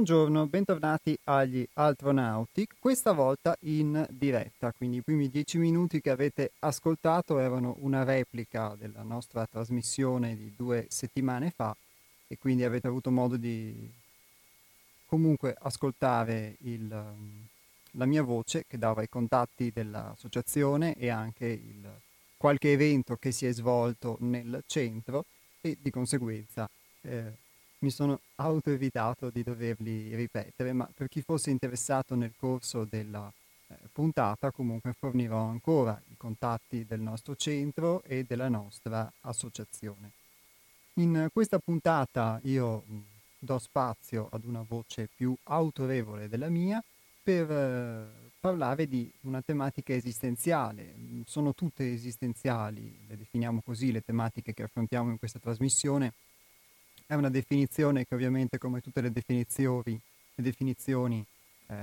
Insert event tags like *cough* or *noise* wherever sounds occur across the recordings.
Buongiorno, bentornati agli Altronauti, questa volta in diretta, quindi i primi dieci minuti che avete ascoltato erano una replica della nostra trasmissione di due settimane fa e quindi avete avuto modo di comunque ascoltare il, la mia voce che dava i contatti dell'associazione e anche il, qualche evento che si è svolto nel centro e di conseguenza eh, mi sono autoevitato di doverli ripetere, ma per chi fosse interessato nel corso della eh, puntata comunque fornirò ancora i contatti del nostro centro e della nostra associazione. In questa puntata io mh, do spazio ad una voce più autorevole della mia per eh, parlare di una tematica esistenziale. Sono tutte esistenziali, le definiamo così, le tematiche che affrontiamo in questa trasmissione è una definizione che ovviamente come tutte le definizioni, le definizioni eh,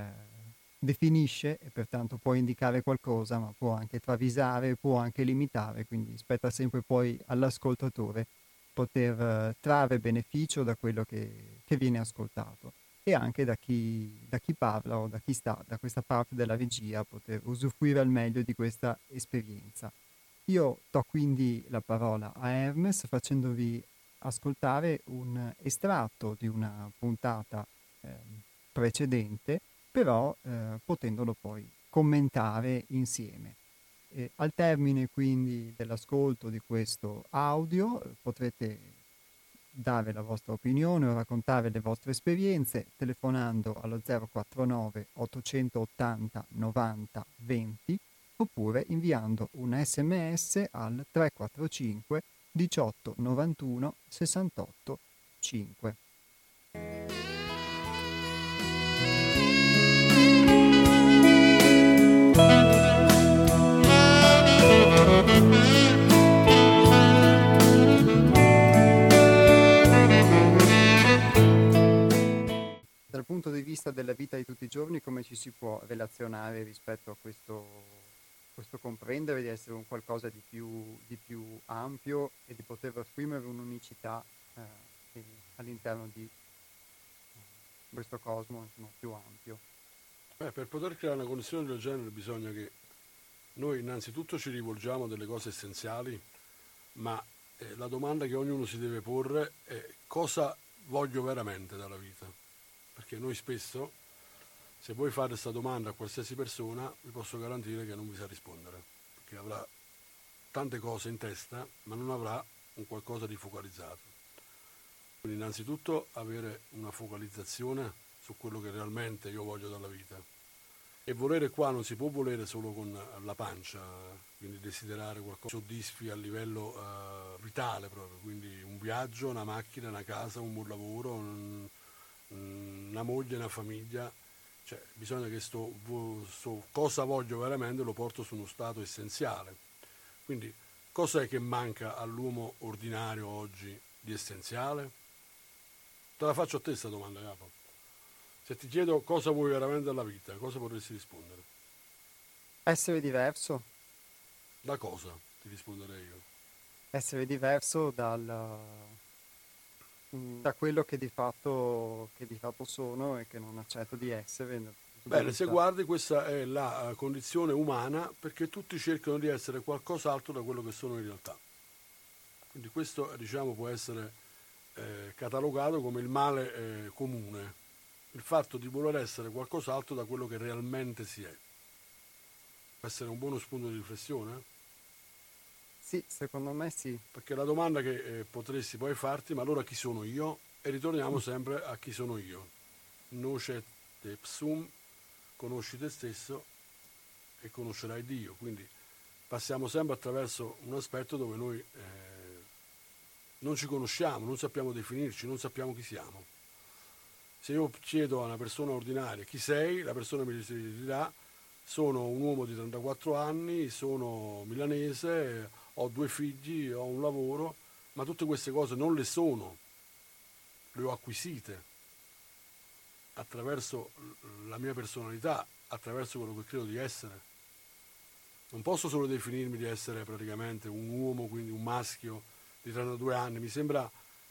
definisce e pertanto può indicare qualcosa, ma può anche travisare, può anche limitare, quindi spetta sempre poi all'ascoltatore poter eh, trarre beneficio da quello che, che, viene ascoltato e anche da chi, da chi parla o da chi sta da questa parte della regia poter usufruire al meglio di questa esperienza. Io do quindi la parola a Hermes facendovi ascoltare un estratto di una puntata eh, precedente, però eh, potendolo poi commentare insieme. E al termine quindi dell'ascolto di questo audio potrete dare la vostra opinione o raccontare le vostre esperienze telefonando allo 049 880 90 20 oppure inviando un sms al 345 18 91 68 5. Dal punto di vista della vita di tutti i giorni, come ci si può relazionare rispetto a questo questo comprendere di essere un qualcosa di più, di più ampio e di poter esprimere un'unicità eh, all'interno di eh, questo cosmo insomma, più ampio. Beh, per poter creare una connessione del genere bisogna che noi innanzitutto ci rivolgiamo a delle cose essenziali, ma eh, la domanda che ognuno si deve porre è cosa voglio veramente dalla vita? Perché noi spesso se voi fate questa domanda a qualsiasi persona, vi posso garantire che non vi sa rispondere, perché avrà tante cose in testa, ma non avrà un qualcosa di focalizzato. Quindi innanzitutto avere una focalizzazione su quello che realmente io voglio dalla vita. E volere qua non si può volere solo con la pancia, quindi desiderare qualcosa che soddisfi a livello uh, vitale proprio, quindi un viaggio, una macchina, una casa, un buon lavoro, un, una moglie, una famiglia cioè, bisogna che sto, sto, cosa voglio veramente lo porto su uno stato essenziale. Quindi cos'è che manca all'uomo ordinario oggi di essenziale? Te la faccio a te questa domanda, Capo. Se ti chiedo cosa vuoi veramente dalla vita, cosa vorresti rispondere? Essere diverso. Da cosa ti risponderei io? Essere diverso dal, da quello che di, fatto, che di fatto sono e che non accetto di essere. Bene, se guardi questa è la eh, condizione umana perché tutti cercano di essere qualcos'altro da quello che sono in realtà. Quindi questo diciamo, può essere eh, catalogato come il male eh, comune, il fatto di voler essere qualcos'altro da quello che realmente si è. Può essere un buono spunto di riflessione? Sì, secondo me sì. Perché la domanda che eh, potresti poi farti, ma allora chi sono io? E ritorniamo sempre a chi sono io. Noce te psum, conosci te stesso e conoscerai Dio. Quindi passiamo sempre attraverso un aspetto dove noi eh, non ci conosciamo, non sappiamo definirci, non sappiamo chi siamo. Se io chiedo a una persona ordinaria chi sei, la persona mi dirà sono un uomo di 34 anni, sono milanese, ho due figli, ho un lavoro, ma tutte queste cose non le sono, le ho acquisite attraverso la mia personalità, attraverso quello che credo di essere. Non posso solo definirmi di essere praticamente un uomo, quindi un maschio di 32 anni, mi sembra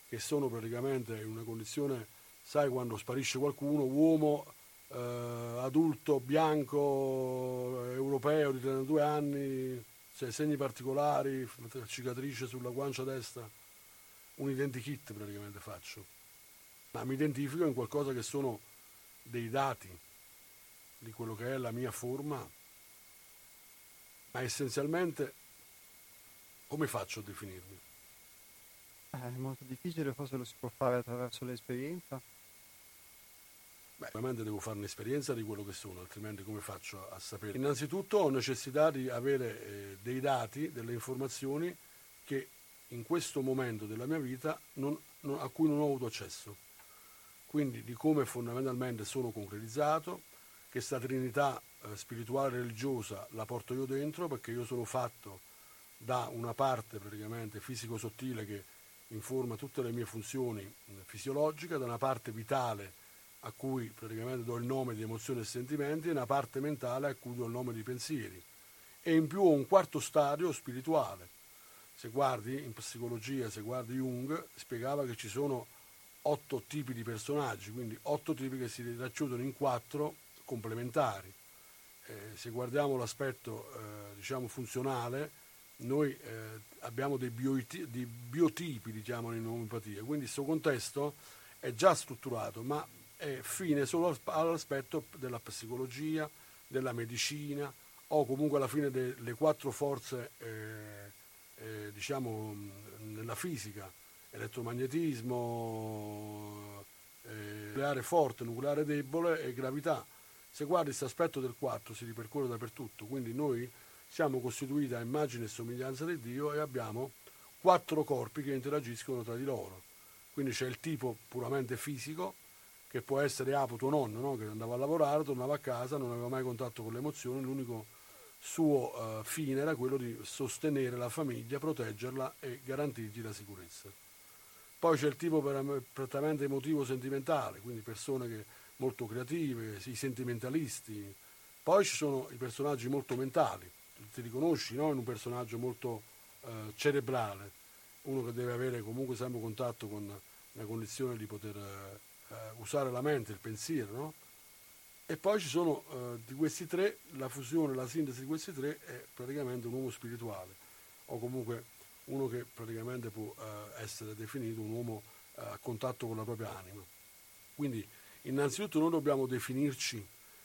che sono praticamente in una condizione sai quando sparisce qualcuno, uomo, eh, adulto, bianco, europeo di 32 anni, cioè segni particolari, cicatrice sulla guancia destra, un identikit praticamente faccio, ma mi identifico in qualcosa che sono dei dati di quello che è la mia forma, ma essenzialmente come faccio a definirmi? Eh, è molto difficile, forse lo si può fare attraverso l'esperienza. Beh, ovviamente devo fare un'esperienza di quello che sono, altrimenti come faccio a sapere? Innanzitutto ho necessità di avere eh, dei dati, delle informazioni che in questo momento della mia vita non, non, a cui non ho avuto accesso. Quindi di come fondamentalmente sono concretizzato, che questa trinità eh, spirituale religiosa la porto io dentro perché io sono fatto da una parte praticamente fisico-sottile che informa tutte le mie funzioni eh, fisiologiche, da una parte vitale a cui praticamente do il nome di emozioni e sentimenti e una parte mentale a cui do il nome di pensieri. E in più ho un quarto stadio spirituale. Se guardi in psicologia, se guardi Jung, spiegava che ci sono otto tipi di personaggi, quindi otto tipi che si racchiudono in quattro complementari. Eh, se guardiamo l'aspetto eh, diciamo funzionale, noi eh, abbiamo dei, biotipi, dei biotipi diciamo, in omeopatia, quindi questo contesto è già strutturato, ma è fine solo all'aspetto della psicologia, della medicina o comunque alla fine delle quattro forze eh, eh, diciamo nella fisica, elettromagnetismo, eh, nucleare forte, nucleare debole e gravità. Se guardi questo aspetto del 4 si ripercorre dappertutto, quindi noi siamo costituiti a immagine e somiglianza di Dio e abbiamo quattro corpi che interagiscono tra di loro. Quindi c'è il tipo puramente fisico, che può essere Apo tuo nonno, no? che andava a lavorare, tornava a casa, non aveva mai contatto con le emozioni, l'unico suo uh, fine era quello di sostenere la famiglia, proteggerla e garantirgli la sicurezza. Poi c'è il tipo prettamente emotivo sentimentale, quindi persone che, molto creative, i sentimentalisti. Poi ci sono i personaggi molto mentali, ti riconosci no? in un personaggio molto uh, cerebrale, uno che deve avere comunque sempre contatto con la condizione di poter uh, eh, usare la mente, il pensiero, no? E poi ci sono eh, di questi tre, la fusione, la sintesi di questi tre è praticamente un uomo spirituale, o comunque uno che praticamente può eh, essere definito un uomo eh, a contatto con la propria anima. Quindi innanzitutto noi dobbiamo definirci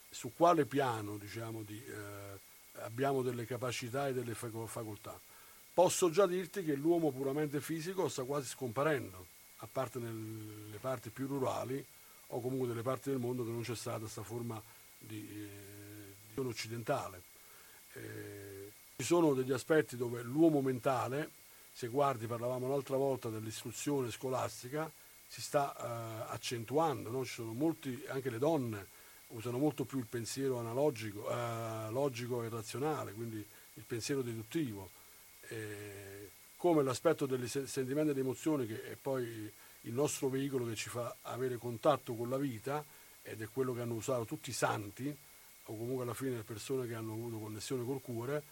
su quale piano diciamo, di, eh, abbiamo delle capacità e delle facoltà. Posso già dirti che l'uomo puramente fisico sta quasi scomparendo a parte nelle parti più rurali o comunque delle parti del mondo che non c'è stata questa forma di, eh, di occidentale. Eh, ci sono degli aspetti dove l'uomo mentale, se guardi, parlavamo l'altra volta dell'istruzione scolastica, si sta eh, accentuando, no? ci sono molti, anche le donne usano molto più il pensiero analogico, eh, logico e razionale, quindi il pensiero deduttivo. Eh, come l'aspetto dei sentimenti e delle emozioni che è poi il nostro veicolo che ci fa avere contatto con la vita ed è quello che hanno usato tutti i santi o comunque alla fine le persone che hanno avuto connessione col cuore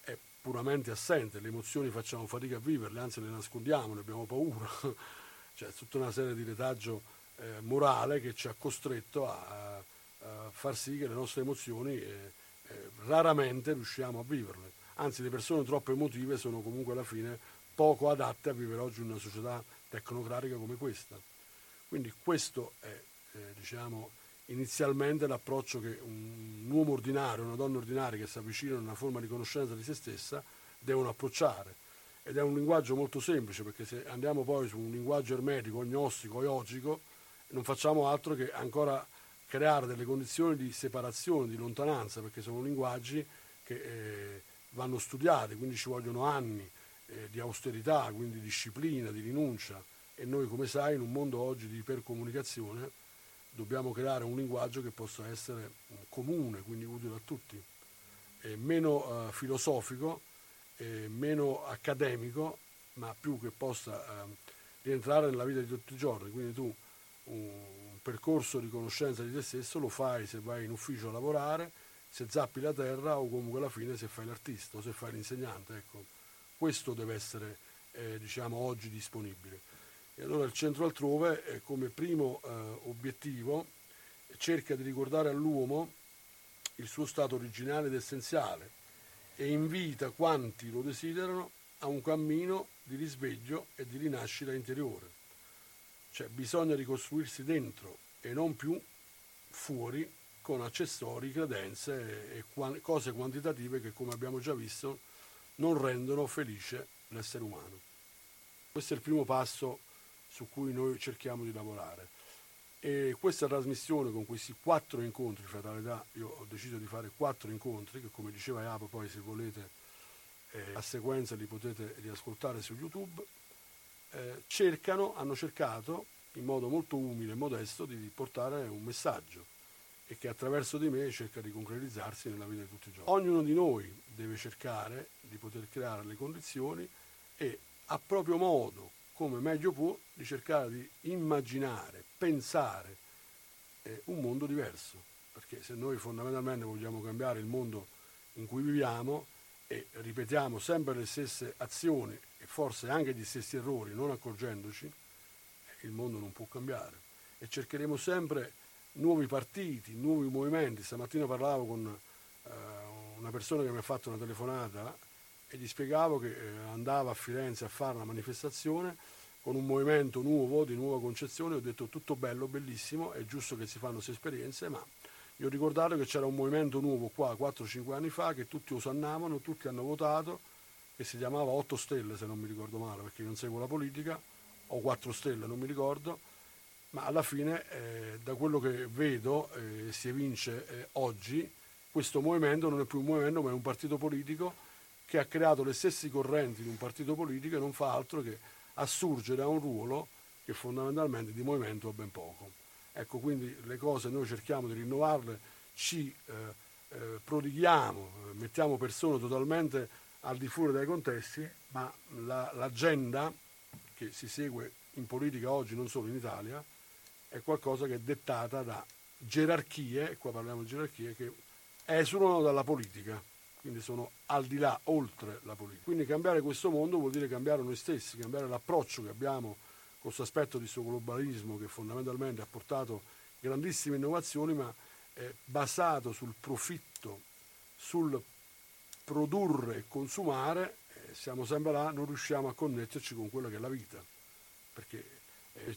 è puramente assente, le emozioni facciamo fatica a viverle, anzi le nascondiamo, ne abbiamo paura, *laughs* cioè tutta una serie di retaggio eh, morale che ci ha costretto a, a, far sì che le nostre emozioni eh, eh, raramente riusciamo a viverle, anzi le persone troppo emotive sono comunque alla fine poco adatte a vivere oggi in una società tecnocratica come questa. Quindi questo è eh, diciamo, inizialmente l'approccio che un, uomo ordinario, una donna ordinaria che si avvicinano a una forma di conoscenza di se stessa devono approcciare. Ed è un linguaggio molto semplice perché se andiamo poi su un linguaggio ermetico, gnostico, yogico, non facciamo altro che ancora creare delle condizioni di separazione, di lontananza, perché sono linguaggi che eh, vanno studiati, quindi ci vogliono anni eh, di austerità, quindi disciplina, di rinuncia e noi come sai in un mondo oggi di ipercomunicazione dobbiamo creare un linguaggio che possa essere comune, quindi utile a tutti, e meno eh, filosofico, meno accademico, ma più che possa eh, rientrare nella vita di tutti i giorni. Quindi tu un percorso di conoscenza di te stesso lo fai se vai in ufficio a lavorare, se zappi la terra o comunque alla fine se fai l'artista o se fai l'insegnante. Ecco questo deve essere eh, diciamo, oggi disponibile. E allora il centro altrove, eh, come primo eh, obiettivo, cerca di ricordare all'uomo il suo stato originale ed essenziale e invita quanti lo desiderano a un cammino di risveglio e di rinascita interiore. Cioè bisogna ricostruirsi dentro e non più fuori con accessori, credenze e, e cose quantitative che, come abbiamo già visto, non rendono felice l'essere umano. Questo è il primo passo su cui noi cerchiamo di lavorare. E questa trasmissione con questi quattro incontri, fatalità, io ho deciso di fare quattro incontri, che come diceva Iapo poi se volete eh, a sequenza li potete riascoltare su YouTube, eh, cercano, hanno cercato in modo molto umile e modesto di portare un messaggio e che attraverso di me cerca di concretizzarsi nella vita di tutti i giorni. Ognuno di noi deve cercare di poter creare le condizioni e a proprio modo, come meglio può, di cercare di immaginare, pensare eh, un mondo diverso. Perché se noi fondamentalmente vogliamo cambiare il mondo in cui viviamo e ripetiamo sempre le stesse azioni e forse anche gli stessi errori, non accorgendoci, il mondo non può cambiare. E cercheremo sempre nuovi partiti, nuovi movimenti. Stamattina parlavo con eh, una persona che mi ha fatto una telefonata e gli spiegavo che eh, andava a Firenze a fare una manifestazione con un movimento nuovo, di nuova concezione, ho detto tutto bello, bellissimo, è giusto che si fanno queste esperienze, ma gli ho ricordato che c'era un movimento nuovo qua 4-5 anni fa che tutti osannavano, tutti hanno votato, che si chiamava 8 Stelle se non mi ricordo male, perché io non seguo la politica, o 4 Stelle, non mi ricordo, ma alla fine eh, da quello che vedo eh, si evince eh, oggi, questo movimento non è più un movimento ma è un partito politico che ha creato le stesse correnti di un partito politico e non fa altro che assurgere a un ruolo che fondamentalmente di movimento ha ben poco. Ecco, quindi le cose noi cerchiamo di rinnovarle, ci eh, eh, prodighiamo, eh, mettiamo persone totalmente al di fuori dai contesti, ma la, l'agenda che si segue in politica oggi, non solo in Italia, è qualcosa che è dettata da gerarchie, qua parliamo di gerarchie, che esulano dalla politica, quindi sono al di là, oltre la politica. Quindi cambiare questo mondo vuol dire cambiare noi stessi, cambiare l'approccio che abbiamo con questo aspetto di questo globalismo che fondamentalmente ha portato grandissime innovazioni, ma è basato sul profitto, sul produrre e consumare, siamo sempre là, non riusciamo a connetterci con quella che è la vita, perché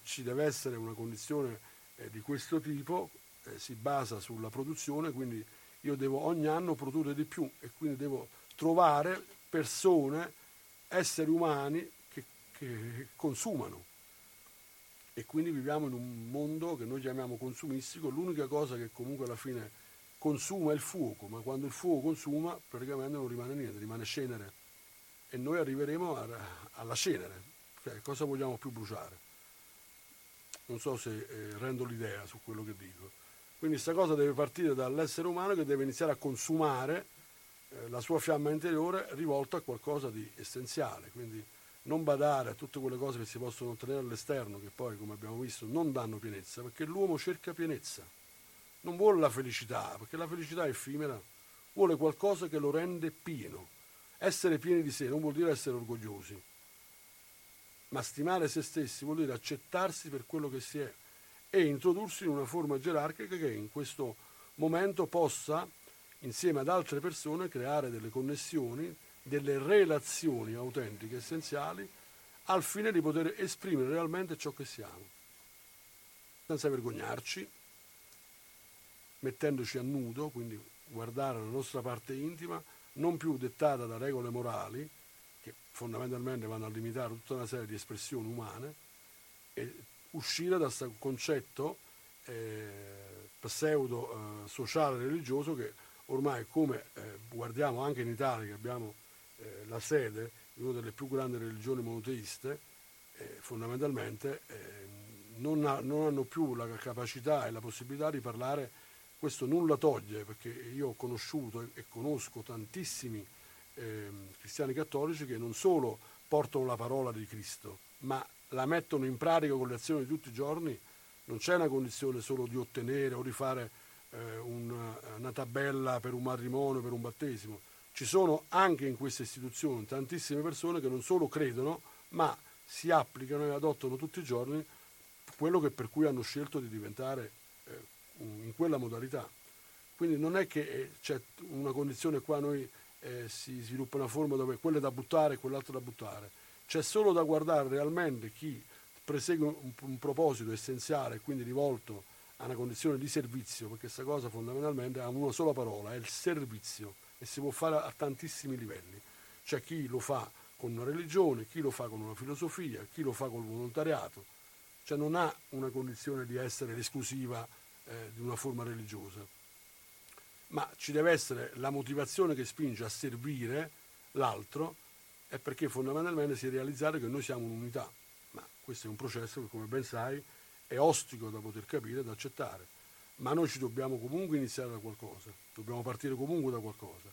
ci deve essere una condizione eh, di questo tipo, eh, si basa sulla produzione, quindi io devo ogni anno produrre di più e quindi devo trovare persone, esseri umani che, che consumano. E quindi viviamo in un mondo che noi chiamiamo consumistico, l'unica cosa che comunque alla fine consuma è il fuoco, ma quando il fuoco consuma praticamente non rimane niente, rimane cenere. E noi arriveremo a, alla cenere, cioè cosa vogliamo più bruciare? Non so se eh, rendo l'idea su quello che dico. Quindi questa cosa deve partire dall'essere umano che deve iniziare a consumare eh, la sua fiamma interiore rivolta a qualcosa di essenziale. Quindi non badare a tutte quelle cose che si possono ottenere all'esterno, che poi, come abbiamo visto, non danno pienezza, perché l'uomo cerca pienezza. Non vuole la felicità, perché la felicità è effimera, vuole qualcosa che lo rende pieno. Essere pieni di sé non vuol dire essere orgogliosi, ma stimare se stessi vuol dire accettarsi per quello che si è e introdursi in una forma gerarchica che in questo momento possa, insieme ad altre persone, creare delle connessioni, delle relazioni autentiche, essenziali, al fine di poter esprimere realmente ciò che siamo, senza vergognarci, mettendoci a nudo, quindi guardare la nostra parte intima, non più dettata da regole morali, che fondamentalmente vanno a limitare tutta una serie di espressioni umane, e uscire da questo concetto eh, pseudo eh, sociale religioso che ormai come eh, guardiamo anche in Italia che abbiamo eh, la sede di una delle più grandi religioni monoteiste eh, fondamentalmente eh, non, ha, non, hanno più la capacità e la possibilità di parlare. Questo nulla toglie perché io ho conosciuto e conosco tantissimi ehm, cristiani cattolici che non solo portano la parola di Cristo ma la mettono in pratica con le azioni di tutti i giorni, non c'è una condizione solo di ottenere o di fare eh, una, una tabella per un matrimonio, per un battesimo. Ci sono anche in queste istituzioni tantissime persone che non solo credono, ma si applicano e adottano tutti i giorni quello che per cui hanno scelto di diventare eh, in quella modalità. Quindi non è che eh, c'è una condizione qua noi eh, si sviluppa una forma dove quello è da buttare e quell'altro da buttare. C'è solo da guardare realmente chi presegue un, un proposito essenziale, quindi rivolto a una condizione di servizio, perché questa cosa fondamentalmente ha una sola parola, è il servizio e si può fare a tantissimi livelli. C'è chi lo fa con una religione, chi lo fa con una filosofia, chi lo fa col volontariato, cioè non ha una condizione di essere l'esclusiva eh, di una forma religiosa, ma ci deve essere la motivazione che spinge a servire l'altro è perché fondamentalmente si è realizzato che noi siamo un'unità, ma questo è un processo che come ben sai è ostico da poter capire, da accettare, ma noi ci dobbiamo comunque iniziare da qualcosa, dobbiamo partire comunque da qualcosa.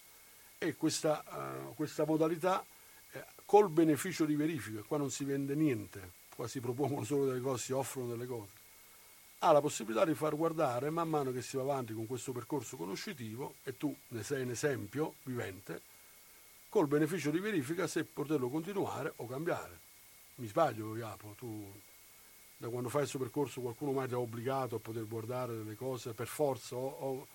E questa, uh, questa modalità eh, col beneficio di verifica, qua non si vende niente, qua si propongono solo delle cose, si offrono delle cose, ha la possibilità di far guardare man mano che si va avanti con questo percorso conoscitivo e tu ne sei un esempio vivente, col beneficio di verifica se poterlo continuare o cambiare. Mi sbaglio, Iapo, tu da quando fai questo percorso qualcuno mai ti ha obbligato a poter guardare delle cose per forza o, o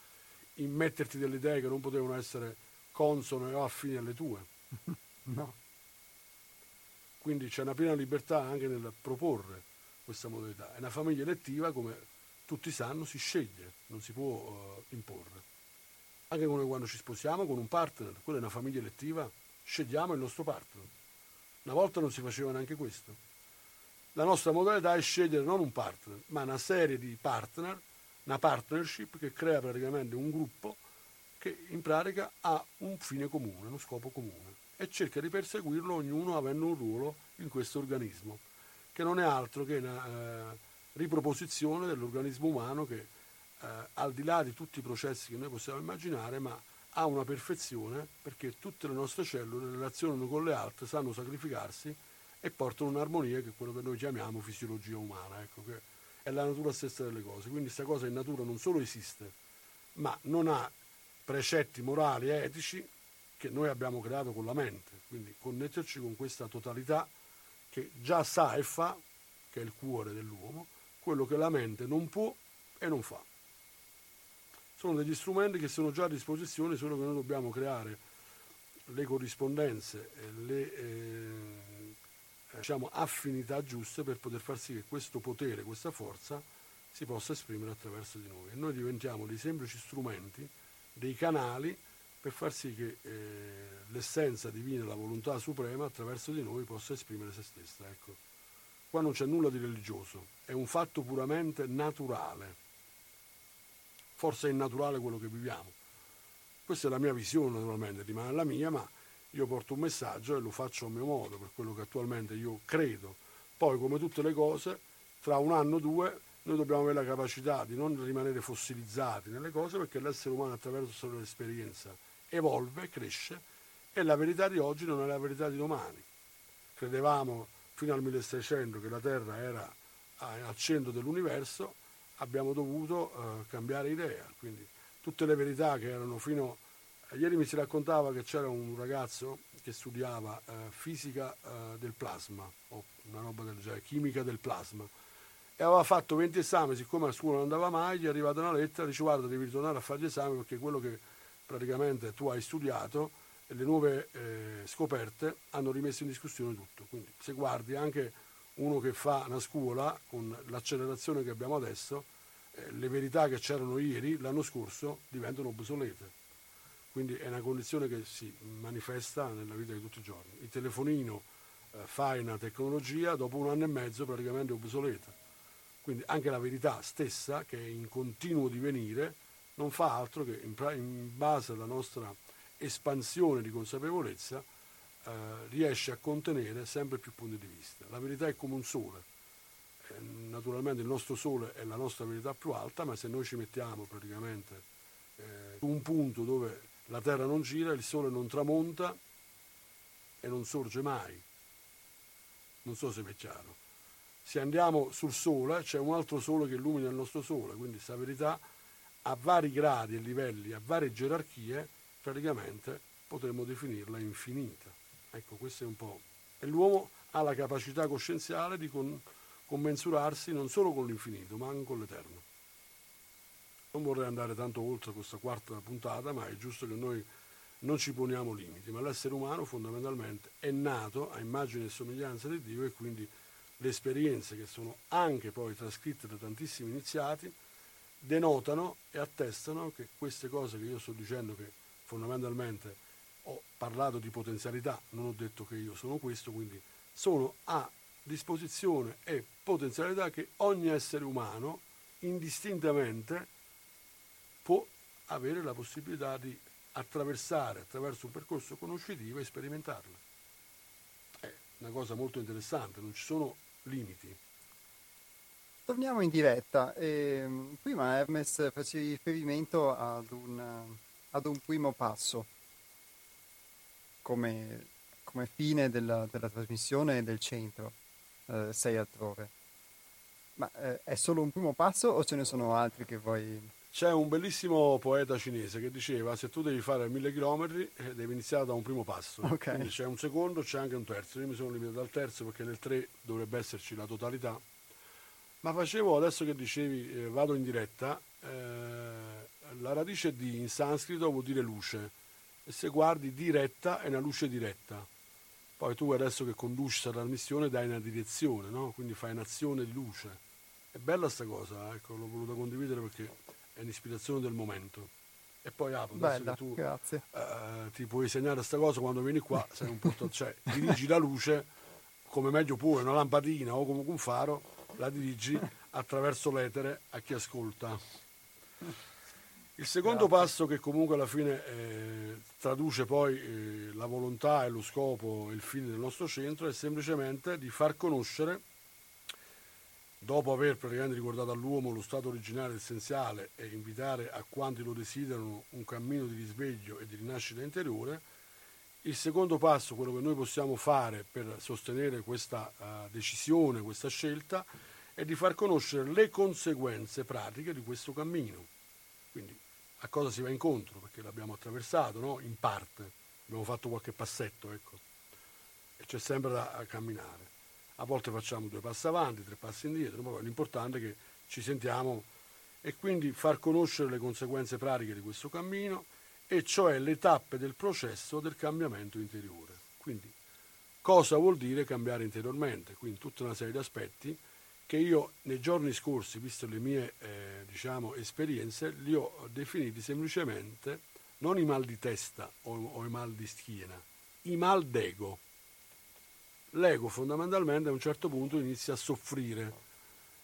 immetterti delle idee che non potevano essere consone o affini alle tue? *laughs* No. Quindi c'è una piena libertà anche nel proporre questa modalità. È una famiglia elettiva, come tutti sanno, si sceglie, non si può uh, imporre. Anche quando ci sposiamo con un partner, quella è una famiglia elettiva, scegliamo il nostro partner. Una volta non si faceva neanche questo. La nostra modalità è scegliere non un partner, ma una serie di partner, una partnership che crea praticamente un gruppo che in pratica ha un fine comune, uno scopo comune e cerca di perseguirlo ognuno avendo un ruolo in questo organismo, che non è altro che una eh, riproposizione dell'organismo umano che eh, al di là di tutti i processi che noi possiamo immaginare, ma ha una perfezione perché tutte le nostre cellule relazionano con le altre, sanno sacrificarsi e portano un'armonia che è quello che noi chiamiamo fisiologia umana, ecco, che è la natura stessa delle cose. Quindi questa cosa in natura non solo esiste, ma non ha precetti morali e etici che noi abbiamo creato con la mente, quindi connetterci con questa totalità che già sa e fa, che è il cuore dell'uomo, quello che la mente non può e non fa. Sono degli strumenti che sono già a disposizione, solo che noi dobbiamo creare le corrispondenze le eh, diciamo, affinità giuste per poter far sì che questo potere, questa forza si possa esprimere attraverso di noi. E noi diventiamo dei semplici strumenti, dei canali per far sì che eh, l'essenza divina, la volontà suprema attraverso di noi possa esprimere se stessa. Ecco. Qua non c'è nulla di religioso, è un fatto puramente naturale. Forse è innaturale quello che viviamo. Questa è la mia visione naturalmente, rimane la mia, ma io porto un messaggio e lo faccio a mio modo, per quello che attualmente io credo. Poi, come tutte le cose, tra un anno o due noi dobbiamo avere la capacità di non rimanere fossilizzati nelle cose perché l'essere umano attraverso l'esperienza evolve, cresce e la verità di oggi non è la verità di domani. Credevamo fino al 1600 che la Terra era al centro dell'universo, abbiamo dovuto uh, cambiare idea, quindi tutte le verità che erano fino... a... Ieri mi si raccontava che c'era un ragazzo che studiava uh, fisica uh, del plasma, o una roba del genere, chimica del plasma, e aveva fatto 20 esami, siccome a scuola non andava mai, gli è arrivata una lettera, dice guarda devi ritornare a fare gli esami perché quello che praticamente tu hai studiato e le nuove eh, scoperte hanno rimesso in discussione tutto. Quindi se guardi anche uno che fa una scuola con l'accelerazione che abbiamo adesso, eh, le verità che c'erano ieri, l'anno scorso, diventano obsolete. Quindi è una condizione che si manifesta nella vita di tutti i giorni. Il telefonino eh, fa una tecnologia, dopo un anno e mezzo praticamente è obsoleta. Quindi anche la verità stessa, che è in continuo divenire, non fa altro che in, in base alla nostra espansione di consapevolezza eh, riesce a contenere sempre più punti di vista. La verità è come un sole. Eh, naturalmente il nostro sole è la nostra verità più alta, ma se noi ci mettiamo praticamente eh, un punto dove la Terra non gira, il sole non tramonta e non sorge mai. Non so se è chiaro. Se andiamo sul sole, c'è un altro sole che illumina il nostro sole, quindi questa verità a vari gradi e livelli, a varie gerarchie, praticamente potremmo definirla infinita. Ecco, questo è un po'. E l'uomo ha la capacità coscienziale di con, commensurarsi non solo con l'infinito, ma anche con l'eterno. Non vorrei andare tanto oltre questa quarta puntata, ma è giusto che noi non ci poniamo limiti, ma l'essere umano fondamentalmente è nato a immagine e somiglianza di Dio e quindi le esperienze che sono anche poi trascritte da tantissimi iniziati denotano e attestano che queste cose che io sto dicendo che fondamentalmente ho parlato di potenzialità, non ho detto che io sono questo, quindi sono a disposizione e potenzialità che ogni essere umano indistintamente può avere la possibilità di attraversare attraverso un percorso conoscitivo e sperimentarla. È una cosa molto interessante, non ci sono limiti. Torniamo in diretta. Eh, prima Hermes faceva riferimento ad un, ad un primo passo come, come fine della, della, trasmissione del centro, eh, sei altrove. Ma eh, è solo un primo passo o ce ne sono altri che vuoi c'è un bellissimo poeta cinese che diceva se tu devi fare mille chilometri eh, devi iniziare da un primo passo. Okay. Quindi c'è un secondo, c'è anche un terzo. Io mi sono limitato al terzo perché nel tre dovrebbe esserci la totalità. Ma facevo, adesso che dicevi eh, vado in diretta, eh, la radice di in sanscrito vuol dire luce. E se guardi diretta è una luce diretta. Poi tu adesso che conduci questa trasmissione dai una direzione, no? quindi fai un'azione di luce. È bella sta cosa, ecco, l'ho voluta condividere perché è un'ispirazione del momento. E poi Apo, Bella, tu grazie. Uh, ti puoi segnare questa cosa quando vieni qua, sei un porto, cioè dirigi la luce come meglio puoi, una lampadina o comunque un faro, la dirigi attraverso l'etere a chi ascolta. Il secondo Grazie. passo che comunque alla fine eh, traduce poi eh, la volontà e lo scopo e il fine del nostro centro è semplicemente di far conoscere dopo aver praticamente ricordato all'uomo lo stato originario essenziale e invitare a quanti lo desiderano un cammino di risveglio e di rinascita interiore, il secondo passo, quello che noi possiamo fare per sostenere questa uh, decisione, questa scelta, è di far conoscere le conseguenze pratiche di questo cammino. Quindi a cosa si va incontro, perché l'abbiamo attraversato, no? in parte, abbiamo fatto qualche passetto, ecco, e c'è sempre da camminare a volte facciamo due passi avanti, tre passi indietro, ma l'importante è che ci sentiamo e quindi far conoscere le conseguenze pratiche di questo cammino e cioè le tappe del processo del cambiamento interiore. Quindi cosa vuol dire cambiare interiormente? Quindi tutta una serie di aspetti che io nei giorni scorsi, visto le mie eh, diciamo, esperienze, li ho definiti semplicemente non i mal di testa o, o i mal di schiena, i mal d'ego l'ego fondamentalmente a un certo punto inizia a soffrire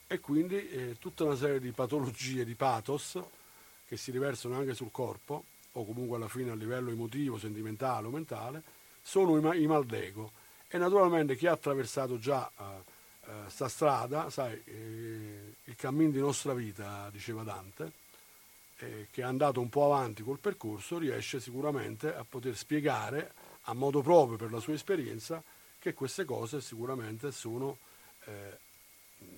e quindi eh, tutta una serie di patologie, di pathos che si riversano anche sul corpo o comunque alla fine a livello emotivo, sentimentale o mentale, sono i, i mal d'ego. E naturalmente chi ha attraversato già questa uh, strada, sai, eh, il cammino di nostra vita, diceva Dante, eh, che è andato un po' avanti col percorso, riesce sicuramente a poter spiegare a modo proprio per la sua esperienza che queste cose sicuramente sono eh,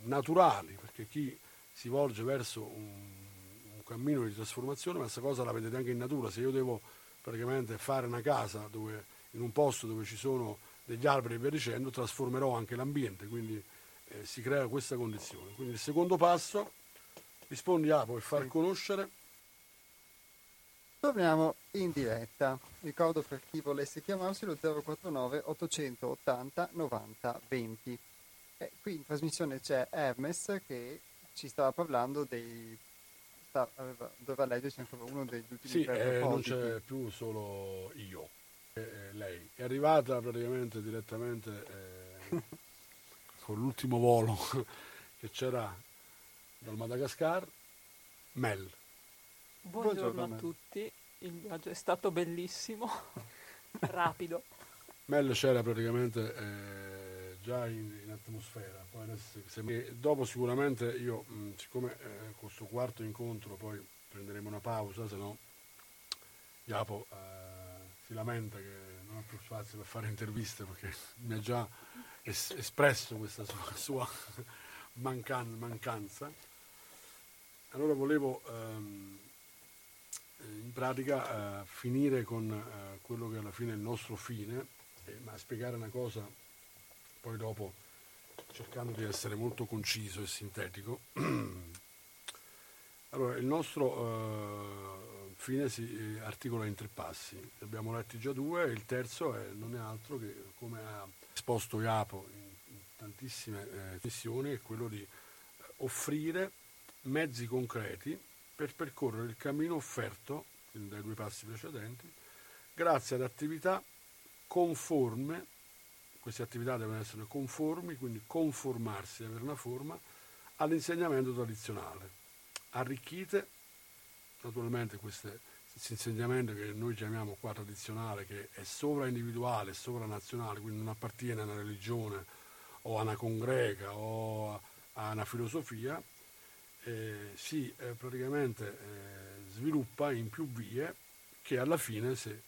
naturali, perché chi si volge verso un, cammino di trasformazione, ma questa cosa la vedete anche in natura, se io devo praticamente fare una casa dove, in un posto dove ci sono degli alberi e via dicendo, trasformerò anche l'ambiente, quindi eh, si crea questa condizione. Quindi il secondo passo, rispondi a poi far conoscere Torniamo in diretta. Ricordo per chi volesse chiamarsi lo 049 880 90 20. E qui in trasmissione c'è Hermes che ci stava parlando dei... Sta, aveva, doveva leggerci ancora uno degli ultimi sì, eh, non c'è più solo io, eh, lei. È arrivata praticamente direttamente eh, con l'ultimo volo *laughs* che c'era dal Madagascar, Mel Buongiorno, Buongiorno a tutti, il viaggio è stato bellissimo, *laughs* rapido. Mel c'era praticamente eh, già in, in, atmosfera, adesso, dopo sicuramente io, mh, siccome eh, questo quarto incontro poi prenderemo una pausa, se no Iapo eh, si lamenta che non ha più spazio per fare interviste perché *laughs* mi ha già es- espresso questa sua, *laughs* sua mancan- mancanza. Allora volevo... Ehm, in pratica eh, finire con eh, quello che alla fine è il nostro fine, eh, ma spiegare una cosa poi dopo cercando di essere molto conciso e sintetico. *clears throat* allora, il nostro uh, fine si articola in tre passi, ne abbiamo letti già due, il terzo è, non è altro che, come ha esposto Iapo in, tantissime eh, missioni, è quello di offrire mezzi concreti per percorrere il cammino offerto, dai due passi precedenti, grazie ad attività conforme, queste attività devono essere conformi, quindi conformarsi, avere una forma, all'insegnamento tradizionale, arricchite, naturalmente questo insegnamento che noi chiamiamo qua tradizionale, che è sovraindividuale, sovranazionale, quindi non appartiene a una religione o a una congrega o a una filosofia, eh, si eh, praticamente eh, sviluppa in più vie che alla fine se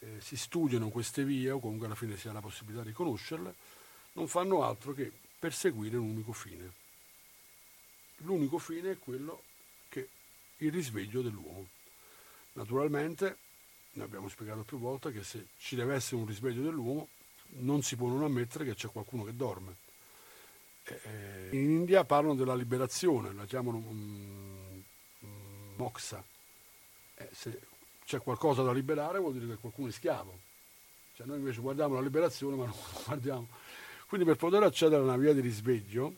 eh, si studiano queste vie o comunque alla fine si ha la possibilità di conoscerle, non fanno altro che perseguire un unico fine. L'unico fine è quello che il risveglio dell'uomo. Naturalmente, ne abbiamo spiegato più volte che se ci deve essere un risveglio dell'uomo non si può non ammettere che c'è qualcuno che dorme eh, in India parlano della liberazione, la chiamano um, um, moxa. Eh, se c'è qualcosa da liberare vuol dire che qualcuno è schiavo. Cioè noi invece guardiamo la liberazione ma non *laughs* guardiamo. Quindi per poter accedere a una via di risveglio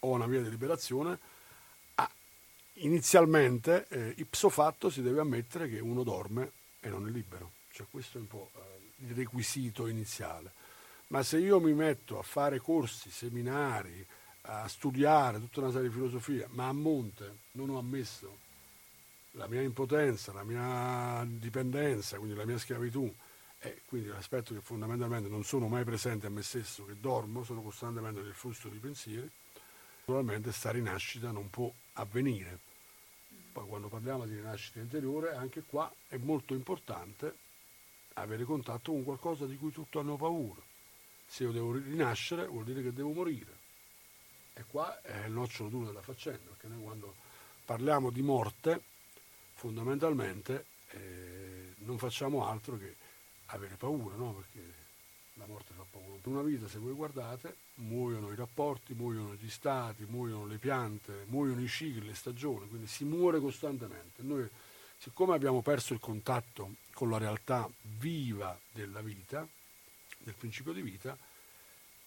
o a una via di liberazione, inizialmente, eh, ipso fatto, si deve ammettere che uno dorme e non è libero. Cioè questo è un po' eh, il requisito iniziale ma se io mi metto a fare corsi, seminari, a studiare tutta una serie di filosofie, ma a monte non ho ammesso la mia impotenza, la mia dipendenza, quindi la mia schiavitù, e quindi l'aspetto che fondamentalmente non sono mai presente a me stesso, che dormo, sono costantemente nel flusso di pensieri, naturalmente sta rinascita non può avvenire. Poi quando parliamo di rinascita interiore, anche qua è molto importante avere contatto con qualcosa di cui tutti hanno paura se io devo rinascere vuol dire che devo morire. E qua è il nocciolo duro della faccenda, perché noi quando parliamo di morte, fondamentalmente eh, non facciamo altro che avere paura, no? perché la morte fa paura. Per una vita, se voi guardate, muoiono i rapporti, muoiono gli stati, muoiono le piante, muoiono i cicli, le stagioni, quindi si muore costantemente. Noi, siccome abbiamo perso il contatto con la realtà viva della vita, del principio di vita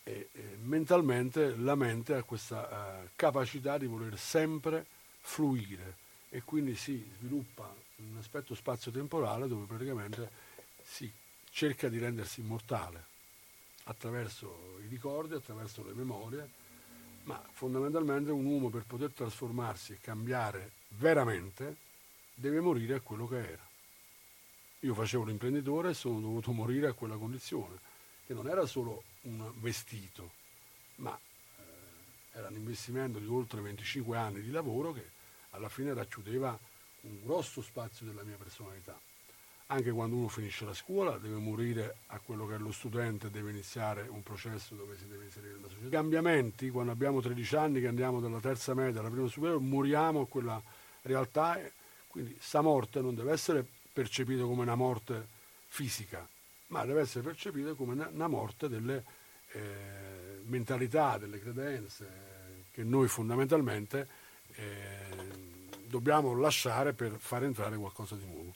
e, e mentalmente la mente ha questa uh, capacità di voler sempre fluire e quindi si sviluppa un aspetto spazio-temporale dove praticamente si cerca di rendersi immortale attraverso i ricordi, attraverso le memorie, ma fondamentalmente un uomo per poter trasformarsi e cambiare veramente deve morire a quello che era. Io facevo l'imprenditore e sono dovuto morire a quella condizione che non era solo un vestito, ma eh, era un investimento di oltre 25 anni di lavoro che alla fine racchiudeva un grosso spazio della mia personalità. Anche quando uno finisce la scuola deve morire a quello che è lo studente, deve iniziare un processo dove si deve inserire nella società. I cambiamenti, quando abbiamo 13 anni che andiamo dalla terza media alla prima superiore, moriamo a quella realtà, quindi sta morte non deve essere percepita come una morte fisica, ma deve essere percepita come una, morte delle eh, mentalità, delle credenze che noi fondamentalmente dobbiamo lasciare per far entrare qualcosa di nuovo.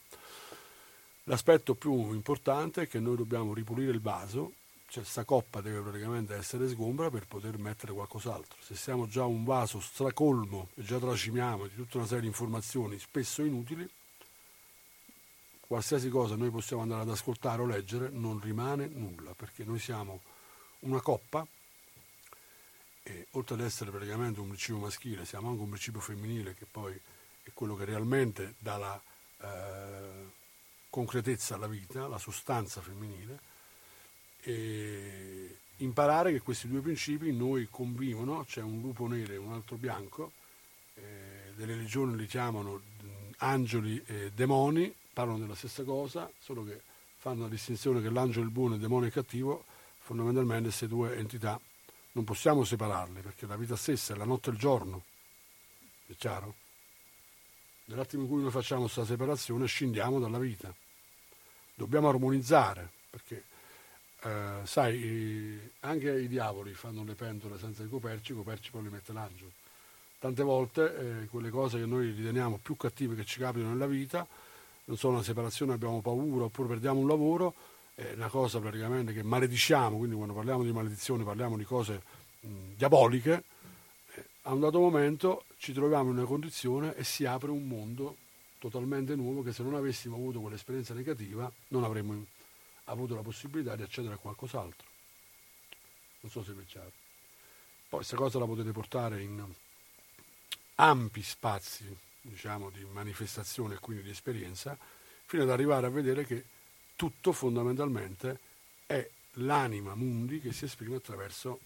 L'aspetto più importante è che noi dobbiamo ripulire il vaso, cioè questa coppa deve praticamente essere sgombra per poter mettere qualcos'altro. Se siamo già un vaso stracolmo e già tracimiamo di tutta una serie di informazioni spesso inutili, qualsiasi cosa noi possiamo andare ad ascoltare o leggere non rimane nulla, perché noi siamo una coppa e oltre ad essere praticamente un principio maschile, siamo anche un principio femminile che poi è quello che realmente dà la eh, concretezza alla vita, la sostanza femminile, e imparare che questi due principi in noi convivono, c'è un lupo nero e un altro bianco, eh, delle religioni li chiamano angeli e demoni, parlano della stessa cosa, solo che fanno la distinzione che l'angelo è il buono e il demonio è il cattivo, fondamentalmente queste due entità non possiamo separarle, perché la vita stessa è la notte e il giorno, è chiaro? Nell'attimo in cui noi facciamo questa separazione scendiamo dalla vita. Dobbiamo armonizzare, perché eh, sai, anche i diavoli fanno le pentole senza i coperci, i coperci poi li mette l'angelo. Tante volte eh, quelle cose che noi riteniamo più cattive che ci capitano nella vita, non so, una separazione, abbiamo paura oppure perdiamo un lavoro, è una cosa praticamente che malediciamo, quindi quando parliamo di maledizione parliamo di cose mh, diaboliche, eh, a un dato momento ci troviamo in una condizione e si apre un mondo totalmente nuovo che se non avessimo avuto quell'esperienza negativa non avremmo avuto la possibilità di accedere a qualcos'altro. Non so se è. Poi questa cosa la potete portare in ampi spazi diciamo, di manifestazione e quindi di esperienza, fino ad arrivare a vedere che tutto fondamentalmente è l'anima mundi che si esprime attraverso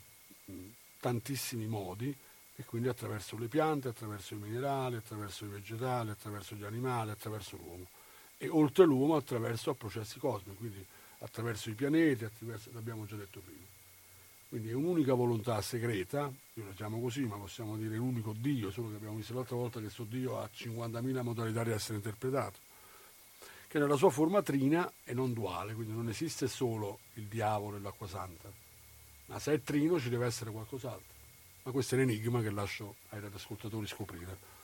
tantissimi modi e quindi attraverso le piante, attraverso i minerali, attraverso i vegetali, attraverso gli animali, attraverso l'uomo e oltre l'uomo attraverso processi cosmici, quindi attraverso i pianeti, attraverso, l'abbiamo già detto prima. Quindi è un'unica volontà segreta, io la chiamo così, ma possiamo dire l'unico Dio, solo che abbiamo visto l'altra volta che questo Dio ha 50.000 modalità di essere interpretato, che nella sua forma trina e non duale, quindi non esiste solo il diavolo e l'acqua santa, ma se è trino ci deve essere qualcos'altro. Ma questo è l'enigma che lascio ai radioascoltatori scoprire.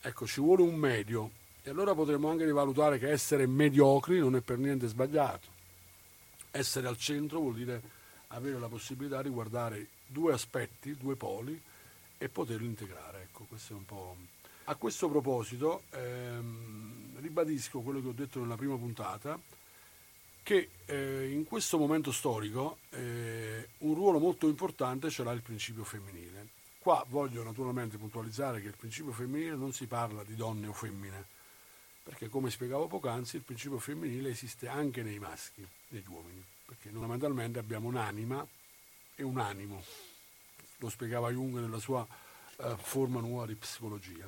Ecco, ci vuole un medio, e allora potremmo anche rivalutare che essere mediocri non è per niente sbagliato. Essere al centro vuol dire avere la possibilità di guardare due aspetti, due poli e poterli integrare. Ecco, questo è un po'. A questo proposito ehm, ribadisco quello che ho detto nella prima puntata, che eh, in questo momento storico eh, un ruolo molto importante ce l'ha il principio femminile. Qua voglio naturalmente puntualizzare che il principio femminile non si parla di donne o femmine, perché come spiegavo poc'anzi il principio femminile esiste anche nei maschi, negli uomini perché fondamentalmente abbiamo un'anima e un animo, lo spiegava Jung nella sua eh, forma nuova di psicologia.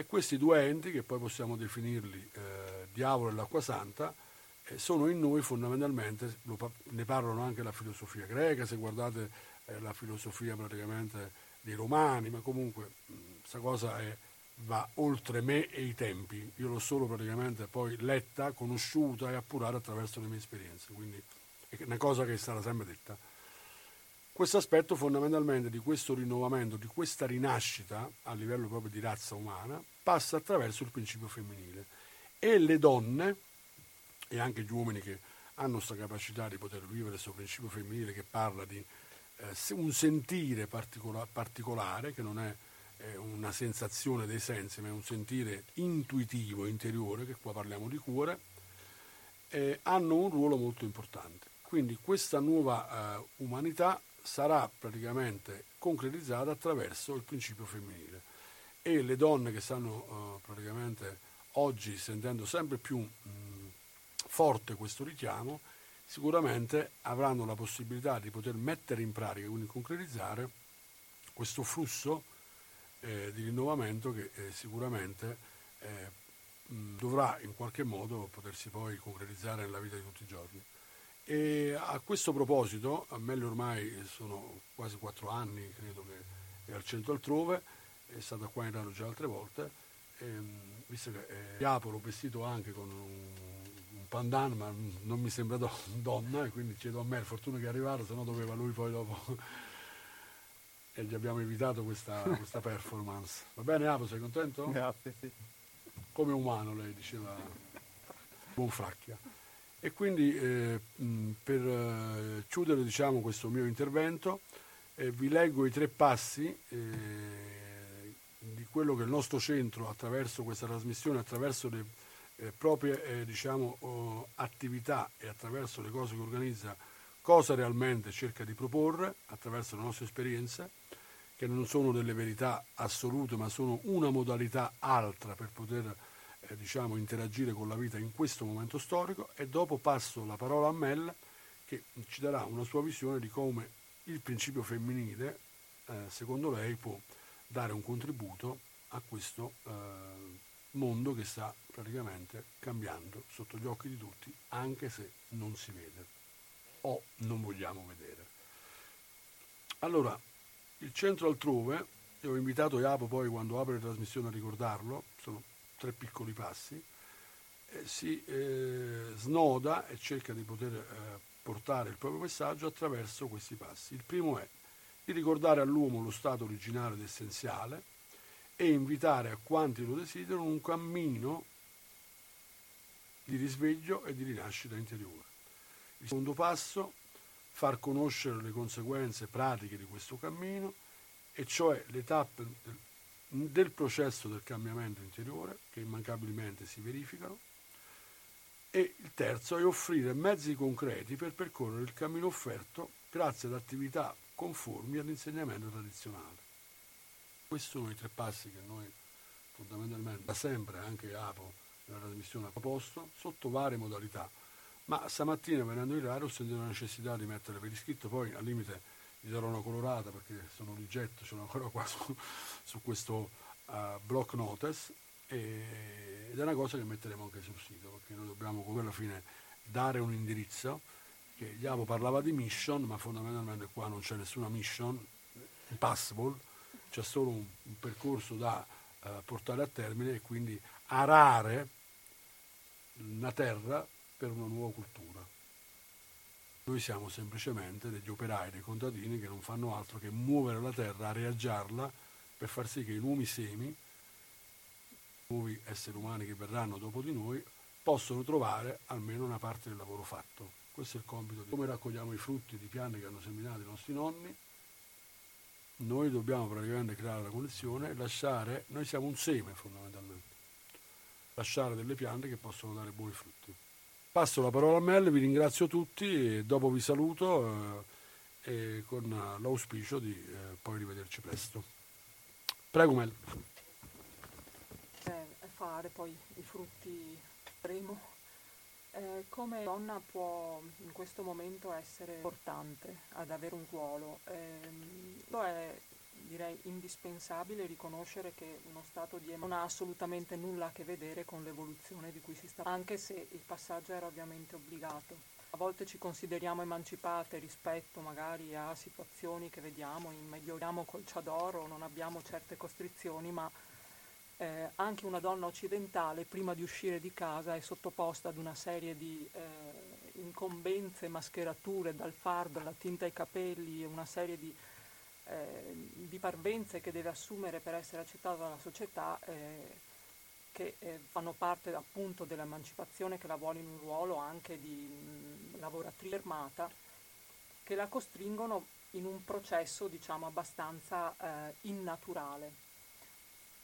E questi due enti, che poi possiamo definirli eh, diavolo e l'acqua santa, eh, sono in noi fondamentalmente, lo, ne parlano anche la filosofia greca, se guardate eh, la filosofia praticamente dei romani, ma comunque questa cosa è, va oltre me e i tempi, io l'ho solo praticamente poi letta, conosciuta e appurata attraverso le mie esperienze. Quindi, è una cosa che stata sempre detta. Questo aspetto fondamentalmente di questo rinnovamento, di questa rinascita a livello proprio di razza umana, passa attraverso il principio femminile e le donne e anche gli uomini che hanno questa capacità di poter vivere questo principio femminile che parla di eh, un sentire particola- particolare, che non è eh, una sensazione dei sensi, ma è un sentire intuitivo, interiore, che qua parliamo di cuore, eh, hanno un ruolo molto importante. Quindi questa nuova eh, umanità sarà praticamente concretizzata attraverso il principio femminile e le donne che stanno eh, praticamente oggi sentendo sempre più mh, forte questo richiamo sicuramente avranno la possibilità di poter mettere in pratica, quindi concretizzare questo flusso eh, di rinnovamento che eh, sicuramente eh, mh, dovrà in qualche modo potersi poi concretizzare nella vita di tutti i giorni. E a questo proposito, a Melle ormai sono quasi quattro anni, credo che è al centro altrove, è stata qua in radio già altre volte, e, visto che è Diapolo vestito anche con un, pandan, ma non mi sembra do, *laughs* donna, e quindi chiedo a me, fortuna che è arrivato, se no doveva lui poi dopo... *laughs* e gli abbiamo evitato questa, questa *laughs* performance. Va bene Apo, sei contento? Grazie, sì. Come umano, lei diceva Bonfracchia. E quindi eh, per eh, chiudere diciamo, questo mio intervento eh, vi leggo i tre passi eh, di quello che il nostro centro attraverso questa trasmissione, attraverso le eh, proprie diciamo, oh, attività e attraverso le cose che organizza, cosa realmente cerca di proporre attraverso le nostre esperienze, che non sono delle verità assolute, ma sono una modalità altra per poter diciamo, interagire con la vita in questo momento storico e dopo passo la parola a Mel che ci darà una sua visione di come il principio femminile, eh, secondo lei, può dare un contributo a questo eh, mondo che sta praticamente cambiando sotto gli occhi di tutti, anche se non si vede o non vogliamo vedere. Allora, il centro altrove, io ho invitato Iapo poi quando apre le trasmissioni a ricordarlo, tre piccoli passi, eh, si eh, snoda e cerca di poter eh, portare il proprio messaggio attraverso questi passi. Il primo è di ricordare all'uomo lo stato originario ed essenziale e invitare a quanti lo desiderano un cammino di risveglio e di rinascita interiore. Il secondo passo, far conoscere le conseguenze pratiche di questo cammino, e cioè le tappe del, processo del cambiamento interiore che immancabilmente si verificano. E il terzo è offrire mezzi concreti per percorrere il cammino offerto grazie ad attività conformi all'insegnamento tradizionale. Questi sono i tre passi che noi fondamentalmente da sempre anche APO nella trasmissione ha proposto sotto varie modalità. Ma stamattina venendo in radio ho sentito la necessità di mettere per iscritto, poi al limite gli darò una colorata perché sono rigetto, ce l'ho ancora qua su, su questo uh, block notice e, ed è una cosa che metteremo anche sul sito perché noi dobbiamo come alla fine dare un indirizzo che Iavo parlava di mission ma fondamentalmente qua non c'è nessuna mission impossible c'è solo un, un percorso da uh, portare a termine e quindi arare una terra per una nuova cultura. Noi siamo semplicemente degli operai, dei contadini che non fanno altro che muovere la terra, areaggiarla per far sì che i nuovi semi, nuovi esseri umani che verranno dopo di noi, possono trovare almeno una parte del lavoro fatto. Questo è il compito di come raccogliamo i frutti di piante che hanno seminato i nostri nonni. Noi dobbiamo praticamente creare la connessione e lasciare, noi siamo un seme fondamentalmente, lasciare delle piante che possono dare buoni frutti. Passo la parola a Mel, vi ringrazio tutti e dopo vi saluto eh, con l'auspicio di eh, poi rivederci presto. Prego Mel. Eh, fare poi i frutti primo. Eh, come donna può in questo momento essere importante ad avere un ruolo? Eh, è direi indispensabile riconoscere che uno stato di non ha assolutamente nulla a che vedere con l'evoluzione di cui si sta, anche se il passaggio era ovviamente obbligato. A volte ci consideriamo emancipate rispetto magari a situazioni che vediamo in Medio col Ciadoro, non abbiamo certe costrizioni, ma eh, anche una donna occidentale prima di uscire di casa è sottoposta ad una serie di eh, incombenze, mascherature, dal fardo alla tinta ai capelli, una serie di eh, di parvenze che deve assumere per essere accettato dalla società eh, che eh, fanno parte appunto dell'emancipazione che la vuole in un ruolo anche di mh, lavoratrice armata che la costringono in un processo diciamo abbastanza eh, innaturale.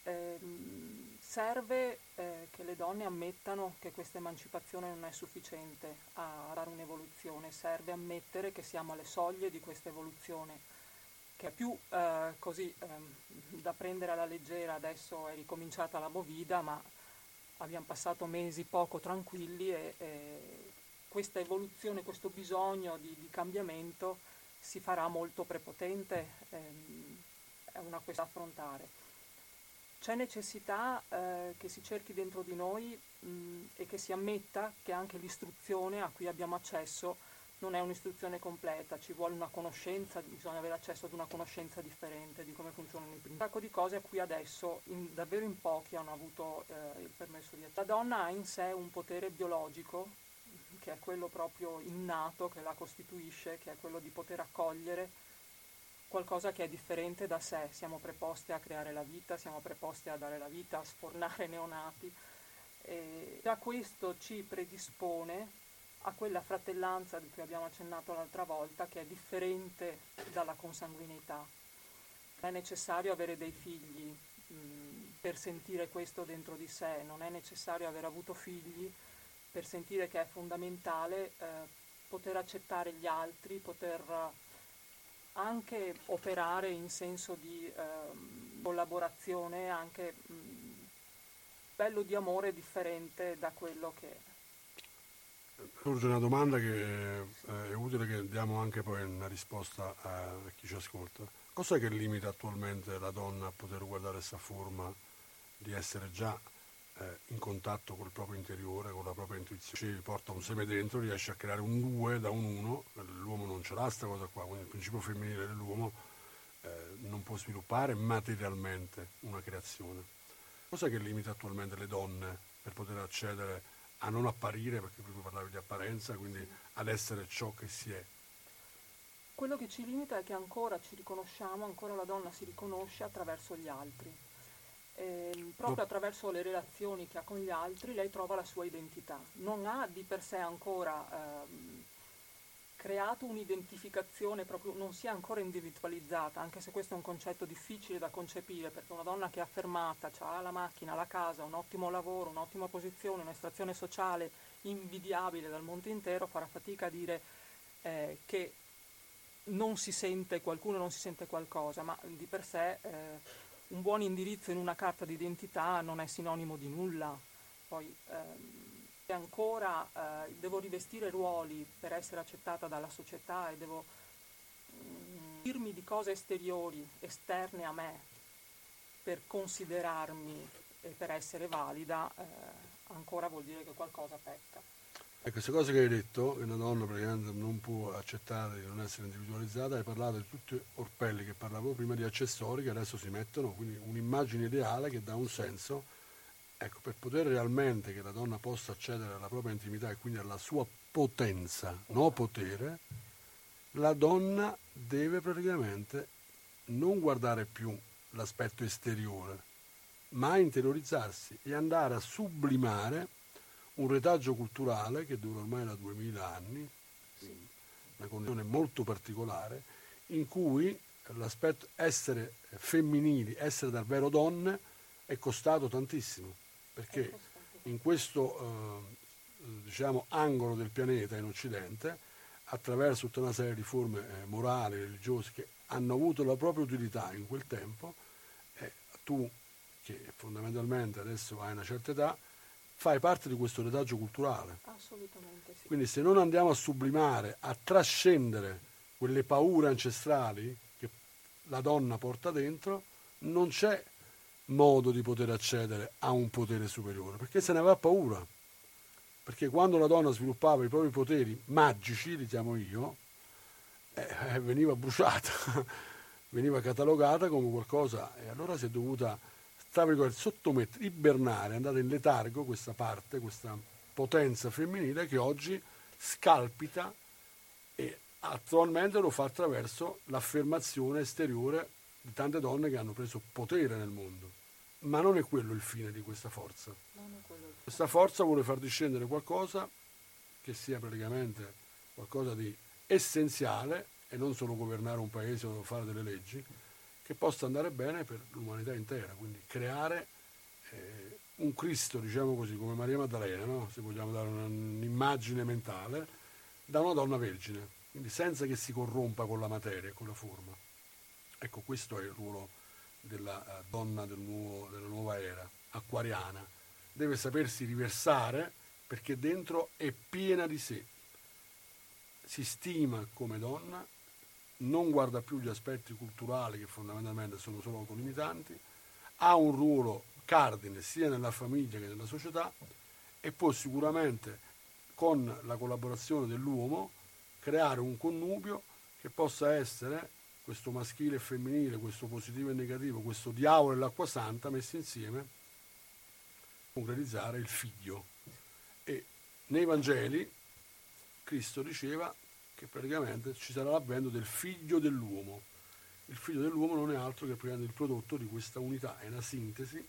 Ehm, serve eh, che le donne ammettano che questa emancipazione non è sufficiente a dare un'evoluzione, serve ammettere che siamo alle soglie di questa evoluzione che è più eh, così eh, da prendere alla leggera, adesso è ricominciata la movida, ma abbiamo passato mesi poco tranquilli e, e questa evoluzione, questo bisogno di, di, cambiamento si farà molto prepotente, ehm, è una questione da affrontare. C'è necessità eh, che si cerchi dentro di noi mh, e che si ammetta che anche l'istruzione a cui abbiamo accesso non è un'istruzione completa, ci vuole una conoscenza, bisogna avere accesso ad una conoscenza differente di come funzionano i principi. Un sacco di cose a cui adesso in, davvero in pochi hanno avuto eh, il permesso di accedere. La donna ha in sé un potere biologico, che è quello proprio innato, che la costituisce, che è quello di poter accogliere qualcosa che è differente da sé. Siamo preposte a creare la vita, siamo preposte a dare la vita, a sfornare *laughs* neonati. E già questo ci predispone a quella fratellanza di cui abbiamo accennato l'altra volta, che è differente dalla consanguineità. Non è necessario avere dei figli mh, per sentire questo dentro di sé, non è necessario aver avuto figli per sentire che è fondamentale eh, poter accettare gli altri, poter anche operare in senso di eh, collaborazione, anche mh, bello di amore differente da quello che Sorge una domanda che eh, è utile che diamo anche poi una risposta a chi ci ascolta. Cos'è che limita attualmente la donna a poter guardare questa forma di essere già eh, in contatto col proprio interiore, con la propria intuizione? Ci porta un seme dentro, riesce a creare un due da un uno, l'uomo non ce l'ha questa cosa qua, quindi il principio femminile dell'uomo eh, non può sviluppare materialmente una creazione. Cos'è che limita attualmente le donne per poter accedere a non apparire, perché prima parlavi di apparenza, quindi sì. ad essere ciò che si è. Quello che ci limita è che ancora ci riconosciamo, ancora la donna si riconosce attraverso gli altri. E, ehm, proprio attraverso le relazioni che ha con gli altri lei trova la sua identità. Non ha di per sé ancora ehm, creato un'identificazione, proprio, non si è ancora individualizzata, anche se questo è un concetto difficile da concepire, perché una donna che è affermata, ha la macchina, la casa, un ottimo lavoro, un'ottima posizione, un'estrazione sociale invidiabile dal mondo intero, farà fatica a dire eh, che non si sente qualcuno, non si sente qualcosa, ma di per sé eh, un buon indirizzo in una carta d'identità non è sinonimo di nulla. Poi, ehm, ancora eh, devo rivestire ruoli per essere accettata dalla società e devo mm, dirmi di cose esteriori, esterne a me, per considerarmi e per essere valida, eh, ancora vuol dire che qualcosa pecca. Ecco, questa cosa che hai detto, che una donna praticamente non può accettare di non essere individualizzata, hai parlato di tutti gli orpelli che parlavo prima, di accessori che adesso si mettono, quindi un'immagine ideale che dà un senso Ecco, per poter realmente che la donna possa accedere alla propria intimità e quindi alla sua potenza, no potere, la donna deve praticamente non guardare più l'aspetto esteriore, ma interiorizzarsi e andare a sublimare un retaggio culturale che dura ormai da 2000 anni, una condizione molto particolare, in cui l'aspetto essere femminili, essere davvero donne, è costato tantissimo perché in questo eh, diciamo, angolo del pianeta in Occidente, attraverso tutta una serie di forme eh, morali, religiose che hanno avuto la propria utilità in quel tempo, eh, tu che fondamentalmente adesso hai una certa età, fai parte di questo retaggio culturale. Assolutamente sì. Quindi se non andiamo a sublimare, a trascendere quelle paure ancestrali che la donna porta dentro, non c'è modo di poter accedere a un potere superiore, perché se ne aveva paura. Perché quando la donna sviluppava i propri poteri magici, li chiamo io, eh, eh veniva bruciata, *laughs* veniva catalogata come qualcosa e allora si è dovuta sottomettere, ibernare, è andata in letargo questa parte, questa potenza femminile che oggi scalpita e attualmente lo fa attraverso l'affermazione esteriore di tante donne che hanno preso potere nel mondo. Ma non è quello il fine di questa forza. Questa forza vuole far discendere qualcosa che sia praticamente qualcosa di essenziale e non solo governare un paese o fare delle leggi, che possa andare bene per l'umanità intera, quindi creare eh, un Cristo, diciamo così, come Maria Maddalena, no? se vogliamo dare un'immagine mentale, da una donna vergine, quindi senza che si corrompa con la materia con la forma. Ecco, questo è il ruolo della uh, donna del nuovo, della nuova era, acquariana. Deve sapersi riversare perché dentro è piena di sé. Si stima come donna, non guarda più gli aspetti culturali che fondamentalmente sono solo autolimitanti, ha un ruolo cardine sia nella famiglia che nella società e può sicuramente con la collaborazione dell'uomo creare un connubio che possa essere questo maschile e femminile, questo positivo e negativo, questo diavolo e l'acqua santa messi insieme, concretizzare il figlio. E nei Vangeli Cristo diceva che praticamente ci sarà l'avvento del figlio dell'uomo. Il figlio dell'uomo non è altro che il prodotto di questa unità, è una sintesi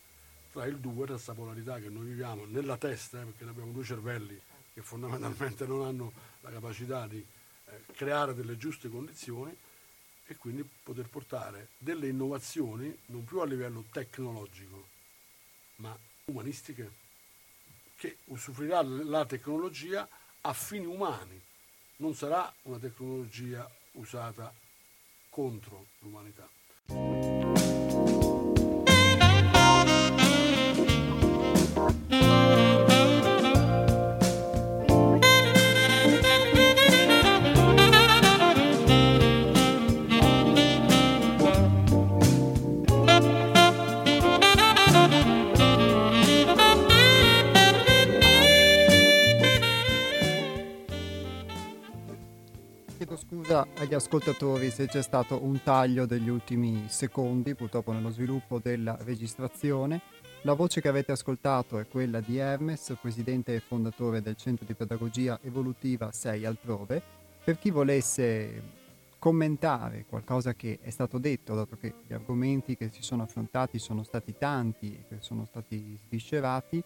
tra il due, tra questa polarità che noi viviamo nella testa, eh, perché abbiamo due cervelli che fondamentalmente non hanno la capacità di eh, creare delle giuste condizioni, e quindi poter portare delle innovazioni non più a livello tecnologico, ma umanistiche, che usufruirà la tecnologia a fini umani, non sarà una tecnologia usata contro l'umanità. Scusa agli ascoltatori se c'è stato un taglio degli ultimi secondi, purtroppo nello sviluppo della registrazione. La voce che avete ascoltato è quella di Hermes, presidente e fondatore del Centro di Pedagogia Evolutiva 6 altrove. Per chi volesse commentare qualcosa che è stato detto, dato che gli argomenti che si sono affrontati sono stati tanti e che sono stati sviscerati,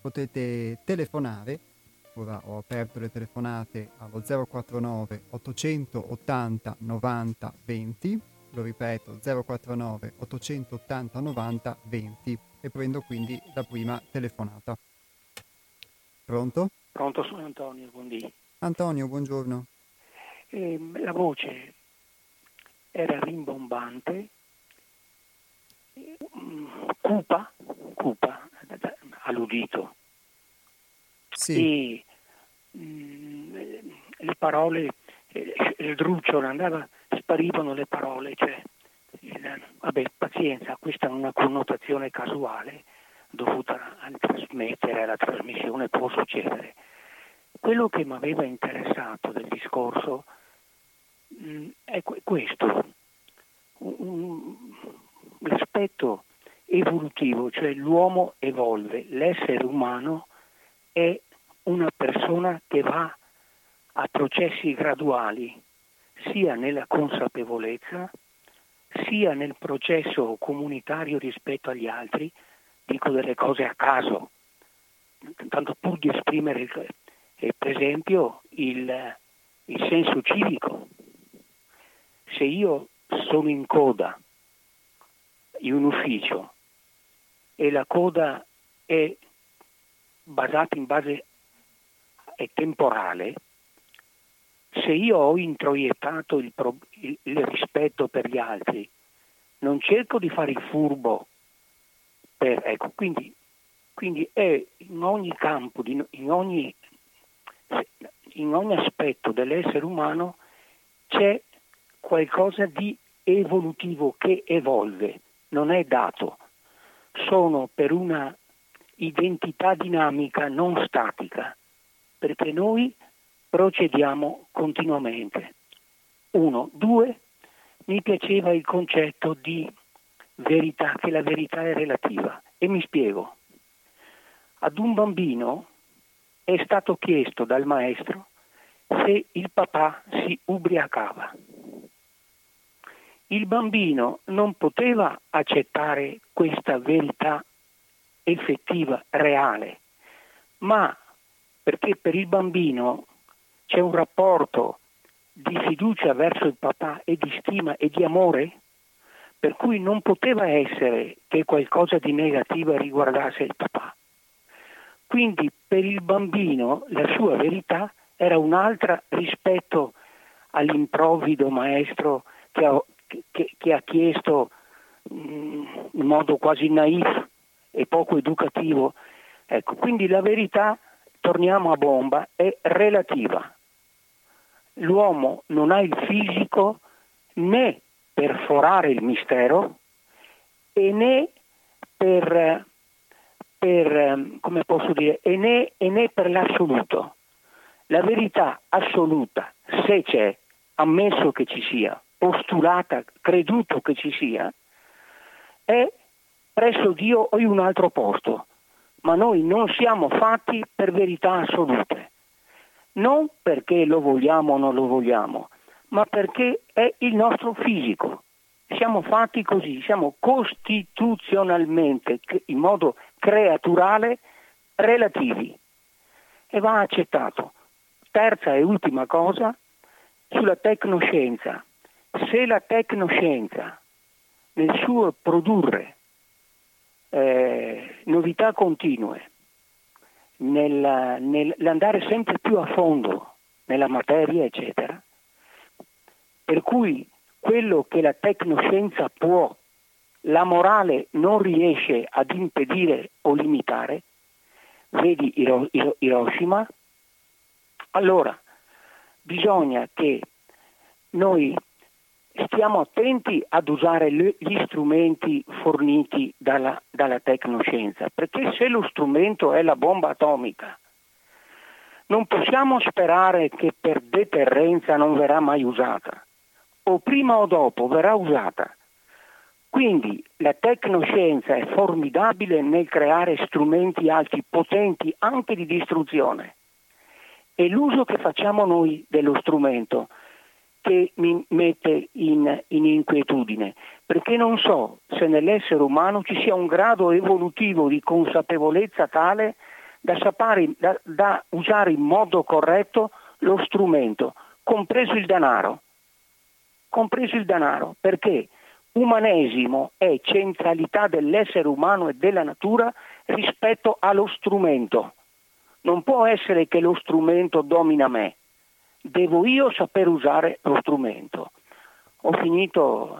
potete telefonare. Ora ho aperto le telefonate allo 049 880 90 20, lo ripeto 049 880 90 20 e prendo quindi la prima telefonata. Pronto? Pronto, sono Antonio, buondì. Antonio, buongiorno. Eh, la voce era rimbombante, cupa, cupa, all'udito. Sì. E mh, mm, le parole, il drucciolo andava, sparivano le parole, cioè vabbè, pazienza, questa è una connotazione casuale dovuta al trasmettere, alla trasmissione, può succedere. Quello che mi aveva interessato del discorso mh, mm, è questo, un, l'aspetto evolutivo, cioè l'uomo evolve, l'essere umano è una persona che va a processi graduali, sia nella consapevolezza sia nel processo comunitario rispetto agli altri, dico delle cose a caso, tanto pur di esprimere, eh, per esempio, il, il senso civico. Se io sono in coda in un ufficio e la coda è basata in base temporale, se io ho introiettato il, pro, il, il, rispetto per gli altri, non cerco di fare il furbo, per, ecco, quindi, quindi è in ogni campo, in ogni, in ogni aspetto dell'essere umano c'è qualcosa di evolutivo che evolve, non è dato, sono per una identità dinamica non statica, perché noi procediamo continuamente. Uno. Due, mi piaceva il concetto di verità, che la verità è relativa. E mi spiego. Ad un bambino è stato chiesto dal maestro se il papà si ubriacava. Il bambino non poteva accettare questa verità effettiva, reale, ma perché per il bambino c'è un rapporto di fiducia verso il papà e di stima e di amore, per cui non poteva essere che qualcosa di negativo riguardasse il papà. Quindi per il bambino la sua verità era un'altra rispetto all'improvvido maestro che ha, che, che ha chiesto mm, in modo quasi naif e poco educativo. Ecco, quindi la verità, torniamo a bomba, è relativa l'uomo non ha il fisico né per forare il mistero e né per, per come posso dire, e né, e né per l'assoluto. La verità assoluta, se c'è, ammesso che ci sia, postulata, creduto che ci sia, è presso Dio o in un altro posto, ma noi non siamo fatti per verità assolute non perché lo vogliamo o non lo vogliamo, ma perché è il nostro fisico. Siamo fatti così, siamo costituzionalmente, in modo creaturale, relativi e va accettato. Terza e ultima cosa, sulla tecnoscienza. Se la tecnoscienza nel suo produrre eh, novità continue nel, nell'andare sempre più a fondo nella materia, eccetera. Per cui quello che la tecnoscienza può, la morale non riesce ad impedire o limitare, vedi Hiroshima, allora bisogna che noi stiamo attenti ad usare gli strumenti forniti dalla, dalla tecnoscienza, perché se lo strumento è la bomba atomica, non possiamo sperare che per deterrenza non verrà mai usata, o prima o dopo verrà usata. Quindi la tecnoscienza è formidabile nel creare strumenti alti, potenti anche di distruzione. È l'uso che facciamo noi dello strumento che mi mette in, in, inquietudine, perché non so se nell'essere umano ci sia un grado evolutivo di consapevolezza tale da, sapere, da, da usare in modo corretto lo strumento, compreso il denaro. Compreso il denaro, perché umanesimo è centralità dell'essere umano e della natura rispetto allo strumento. Non può essere che lo strumento domina me devo io saper usare lo strumento. Ho finito,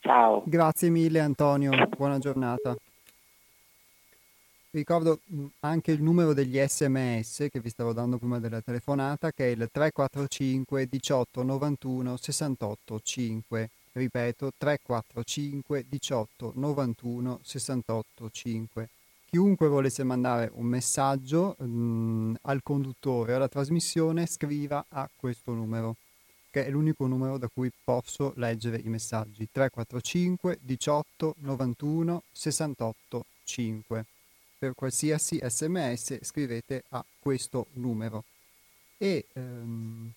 ciao. Grazie mille Antonio, buona giornata. Ricordo anche il numero degli sms che vi stavo dando prima della telefonata che è il 345 18 91 68 5. Ripeto 345 18 91 68 5 chiunque volesse mandare un messaggio mh, mm, al conduttore alla trasmissione scriva a questo numero che è l'unico numero da cui posso leggere i messaggi. 345 18 91 68 5 per qualsiasi sms scrivete a questo numero. E ehm,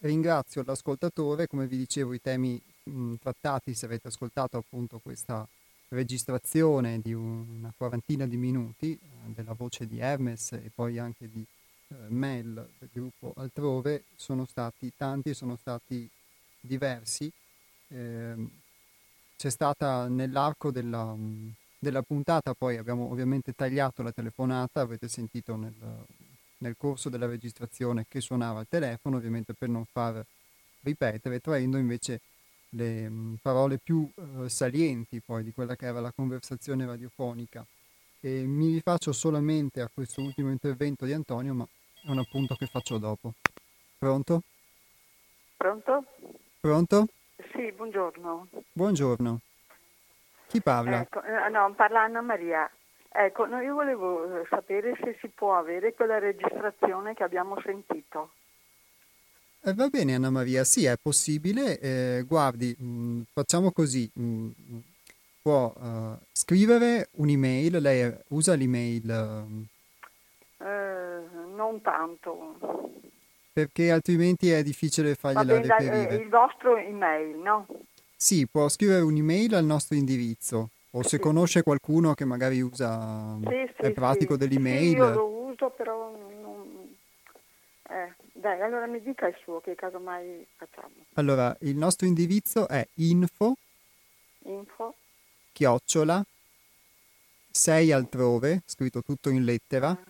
ringrazio l'ascoltatore come vi dicevo i temi mh, mm, trattati se avete ascoltato appunto questa registrazione di una quarantina di minuti eh, della voce di Hermes e poi anche di eh, Mel del gruppo Altrove sono stati tanti, sono stati diversi. Eh, c'è stata nell'arco della, della, puntata, poi abbiamo ovviamente tagliato la telefonata, avete sentito nel, nel corso della registrazione che suonava il telefono, ovviamente per non far ripetere, traendo invece le mh, mm, parole più uh, salienti poi di quella che era la conversazione radiofonica. E mi rifaccio solamente a questo ultimo intervento di Antonio, ma è un appunto che faccio dopo. Pronto? Pronto? Pronto? Sì, buongiorno. Buongiorno. Chi parla? Ecco, eh, no, parla Anna Maria. Ecco, no, io volevo eh, sapere se si può avere quella registrazione che abbiamo sentito. Eh, va bene Anna Maria, sì è possibile, eh, guardi, mh, mm, facciamo così, mh, mm, può uh, scrivere un'email, lei usa l'email? Uh... Eh, non tanto. Perché altrimenti è difficile fargliela bene, reperire. Eh, il vostro email, no? Sì, può scrivere un'email al nostro indirizzo o se conosce qualcuno che magari usa, sì, sì, è pratico sì. dell'email. Sì, io lo uso però non... Eh. Dai, allora mi dica il suo, che caso mai facciamo. Allora, il nostro indirizzo è info, info. chiocciola, sei altrove, scritto tutto in lettera, ah,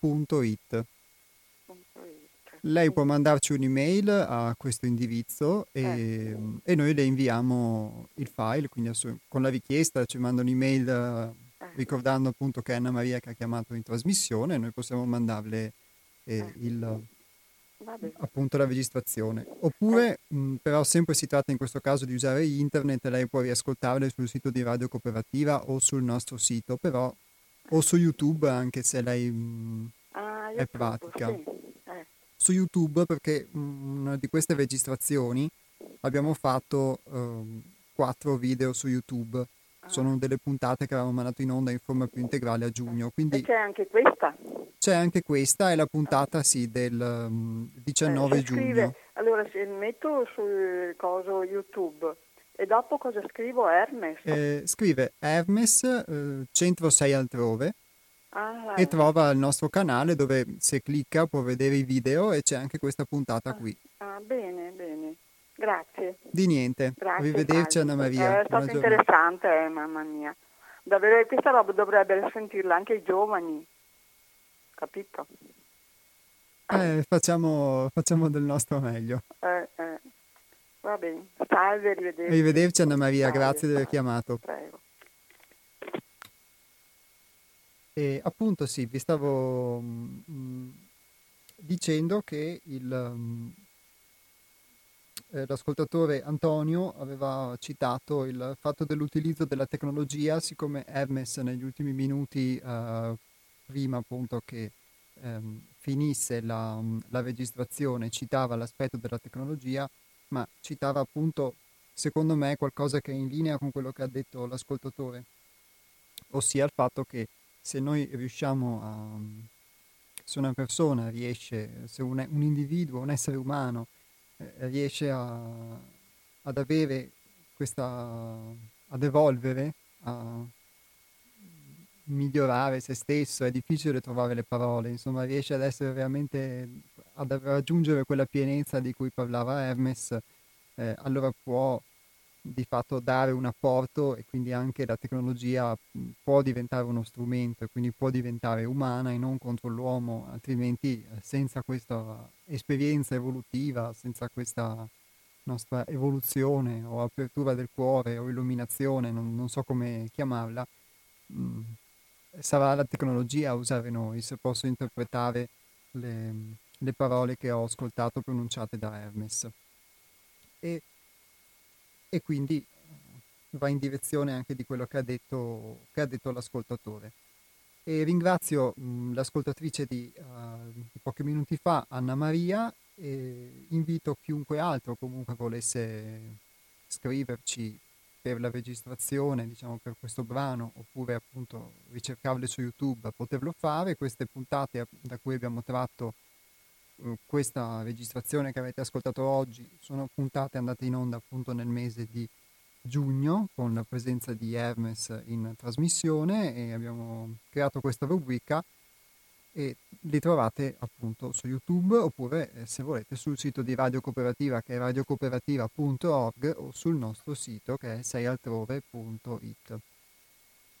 punto it. Lei può mandarci un'email a questo indirizzo e, eh. e noi le inviamo il file, quindi con la richiesta ci manda un'email eh. ricordando appunto che è Anna Maria che ha chiamato in trasmissione e noi possiamo mandarle eh, eh. il, appunto la registrazione. Oppure, mh, mm, però sempre si tratta in questo caso di usare internet, lei può riascoltarle sul sito di Radio Cooperativa o sul nostro sito, però o su YouTube anche se lei mh, ah, YouTube, è pratica. Sì. Eh. Su YouTube perché mh, una di queste registrazioni abbiamo fatto um, quattro video su YouTube. Sono delle puntate che avevamo mandato in onda in forma più integrale a giugno. Quindi... E c'è anche questa? C'è anche questa, è la puntata sì, del um, 19 eh, giugno. Scrive, allora se metto sul coso YouTube e dopo cosa scrivo? Hermes? Eh, scrive Hermes, eh, centro 6 altrove. Ah, e trova il nostro canale dove se clicca può vedere i video e c'è anche questa puntata ah, qui. Ah, bene, bene. Grazie. Di niente. Grazie, Arrivederci Anna Maria. È stato interessante, eh, mamma mia. Davvero, questa roba dovrebbero sentirla anche i giovani capito? Eh, facciamo, facciamo, del nostro meglio. Eh, eh. Va bene, salve, arrivederci. Arrivederci Anna Maria, salve, grazie di aver chiamato. Prego. E appunto sì, vi stavo mh, mm, dicendo che il, mh, mm, eh, l'ascoltatore Antonio aveva citato il fatto dell'utilizzo della tecnologia, siccome Hermes negli ultimi minuti eh, prima appunto che ehm, finisse la, la, registrazione citava l'aspetto della tecnologia, ma citava appunto secondo me qualcosa che è in linea con quello che ha detto l'ascoltatore, ossia il fatto che se noi riusciamo a, se una persona riesce, se un, un individuo, un essere umano riesce a, ad avere questa, ad evolvere, a migliorare se stesso, è difficile trovare le parole, insomma riesce ad essere veramente, ad raggiungere quella pienezza di cui parlava Hermes, eh, allora può di fatto dare un apporto e quindi anche la tecnologia può diventare uno strumento e quindi può diventare umana e non contro l'uomo, altrimenti eh, senza questa esperienza evolutiva, senza questa nostra evoluzione o apertura del cuore o illuminazione, non, non so come chiamarla, mh, sarà la tecnologia a usare noi, se posso interpretare le, le parole che ho ascoltato pronunciate da Hermes. E e quindi va in direzione anche di quello che ha detto, che ha detto l'ascoltatore. E ringrazio mh, l'ascoltatrice di, uh, di, pochi minuti fa, Anna Maria, e invito chiunque altro comunque volesse scriverci per la registrazione, diciamo per questo brano, oppure appunto ricercarle su YouTube, a poterlo fare. Queste puntate da cui abbiamo tratto questa registrazione che avete ascoltato oggi sono puntate andate in onda appunto nel mese di giugno con la presenza di Hermes in trasmissione e abbiamo creato questa rubrica e li trovate appunto su YouTube oppure eh, se volete sul sito di Radio Cooperativa che è radiocooperativa.org o sul nostro sito che è seialtrove.it.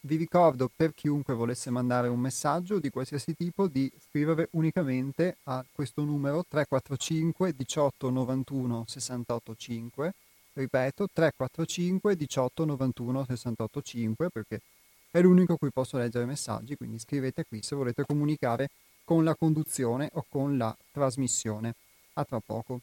Vi ricordo per chiunque volesse mandare un messaggio di qualsiasi tipo di scrivere unicamente a questo numero 345 18 91 68 5. Ripeto 345 18 91 68 5 perché è l'unico a cui posso leggere messaggi, quindi scrivete qui se volete comunicare con la conduzione o con la trasmissione. A tra poco.